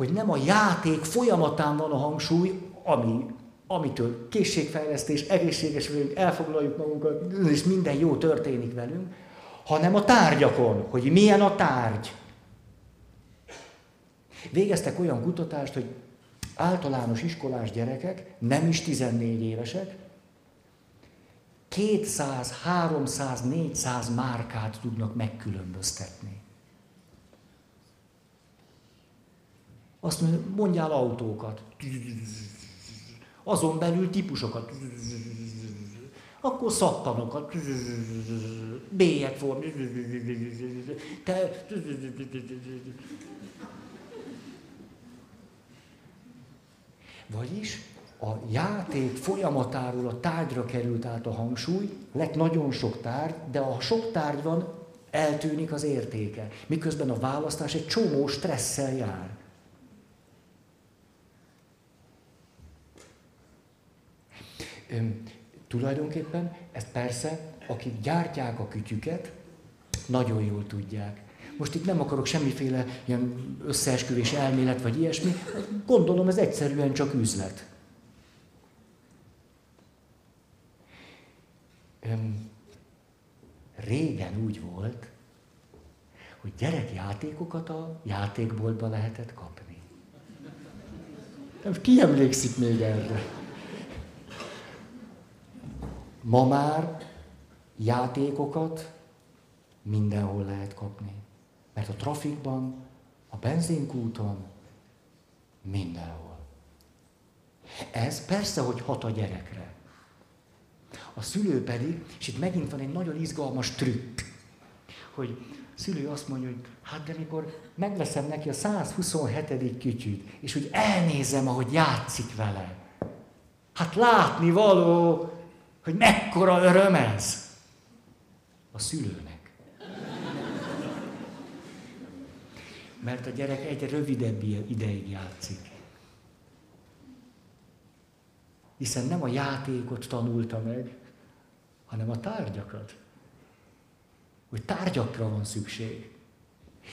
hogy nem a játék folyamatán van a hangsúly, ami, amitől készségfejlesztés, egészséges vagyunk, elfoglaljuk magunkat, és minden jó történik velünk, hanem a tárgyakon, hogy milyen a tárgy. Végeztek olyan kutatást, hogy általános iskolás gyerekek, nem is 14 évesek, 200, 300, 400 márkát tudnak megkülönböztetni. Azt mondja, mondjál autókat. Azon belül típusokat. Akkor szappanokat. Bélyek form. Te... Vagyis a játék folyamatáról a tárgyra került át a hangsúly, lett nagyon sok tárgy, de a sok tárgy van, eltűnik az értéke. Miközben a választás egy csomó stresszel jár. Tulajdonképpen ezt persze, akik gyártják a kütyüket, nagyon jól tudják. Most itt nem akarok semmiféle ilyen összeesküvés elmélet vagy ilyesmi, gondolom ez egyszerűen csak üzlet. Üm, régen úgy volt, hogy gyerekjátékokat a játékboltba lehetett kapni. Ki emlékszik még erre? Ma már játékokat mindenhol lehet kapni. Mert a trafikban, a benzinkúton, mindenhol. Ez persze, hogy hat a gyerekre. A szülő pedig, és itt megint van egy nagyon izgalmas trükk, hogy a szülő azt mondja, hogy hát de mikor megveszem neki a 127. kütyűt, és úgy elnézem, ahogy játszik vele. Hát látni való, hogy mekkora öröm ez a szülőnek. Mert a gyerek egy rövidebb ideig játszik. Hiszen nem a játékot tanulta meg, hanem a tárgyakat. Hogy tárgyakra van szükség.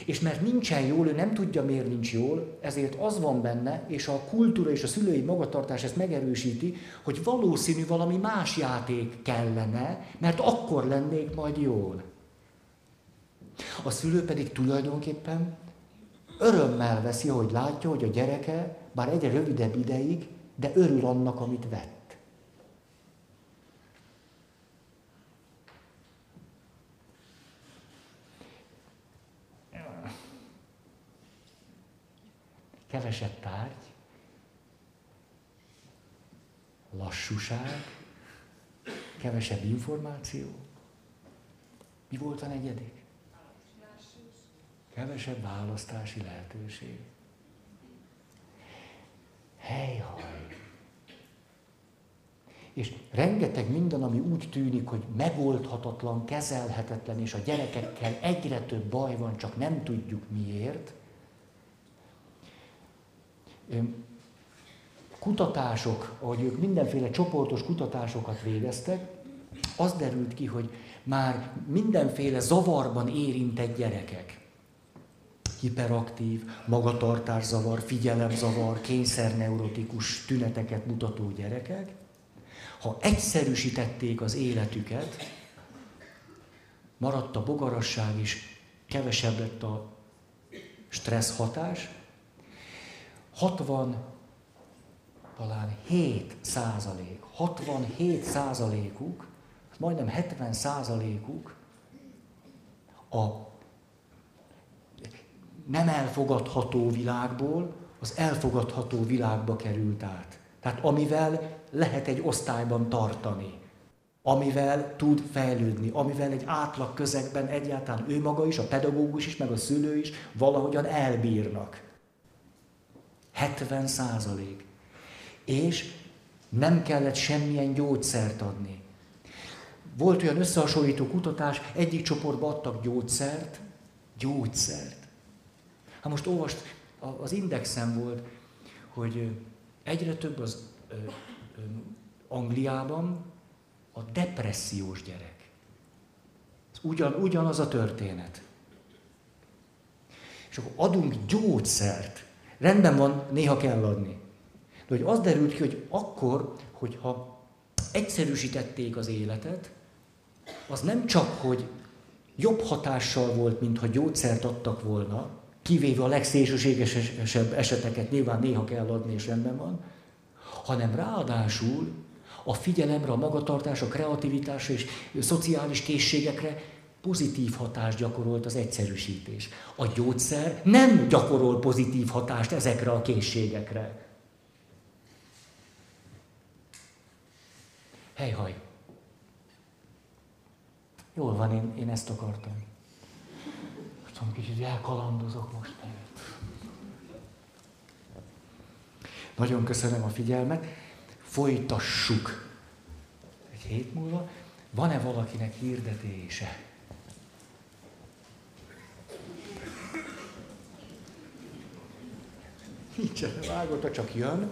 És mert nincsen jól, ő nem tudja, miért nincs jól, ezért az van benne, és a kultúra és a szülői magatartás ezt megerősíti, hogy valószínű valami más játék kellene, mert akkor lennék majd jól. A szülő pedig tulajdonképpen örömmel veszi, hogy látja, hogy a gyereke, bár egyre rövidebb ideig, de örül annak, amit vett. Kevesebb tárgy, lassúság, kevesebb információ. Mi volt a negyedik? Kevesebb választási lehetőség. Helyhaj. És rengeteg minden, ami úgy tűnik, hogy megoldhatatlan, kezelhetetlen, és a gyerekekkel egyre több baj van, csak nem tudjuk miért. Kutatások, ahogy ők mindenféle csoportos kutatásokat végeztek, az derült ki, hogy már mindenféle zavarban érintett gyerekek, hiperaktív, magatartászavar, figyelemzavar, kényszerneurotikus tüneteket mutató gyerekek, ha egyszerűsítették az életüket, maradt a bogarasság is, kevesebb lett a stressz hatás, 60, talán 7 százalék, 67 százalékuk, majdnem 70 százalékuk a nem elfogadható világból az elfogadható világba került át. Tehát amivel lehet egy osztályban tartani, amivel tud fejlődni, amivel egy átlag közegben egyáltalán ő maga is, a pedagógus is, meg a szülő is valahogyan elbírnak. 70 százalék. És nem kellett semmilyen gyógyszert adni. Volt olyan összehasonlító kutatás, egyik csoportba adtak gyógyszert, gyógyszert. Hát most olvast, az indexen volt, hogy egyre több az ö, ö, Angliában a depressziós gyerek. Ez ugyan, ugyanaz a történet. És akkor adunk gyógyszert. Rendben van, néha kell adni. De hogy az derült ki, hogy akkor, hogyha egyszerűsítették az életet, az nem csak, hogy jobb hatással volt, mint ha gyógyszert adtak volna, kivéve a legszélsőségesebb eseteket, nyilván néha kell adni, és rendben van, hanem ráadásul a figyelemre, a magatartás, a kreativitásra és a szociális készségekre pozitív hatást gyakorolt az egyszerűsítés. A gyógyszer nem gyakorol pozitív hatást ezekre a készségekre. Helyhaj! Jól van, én, én ezt akartam. Tudom, kicsit elkalandozok most. Nagyon köszönöm a figyelmet. Folytassuk. Egy hét múlva. Van-e valakinek hirdetése? Nincsen, vágott, csak jön.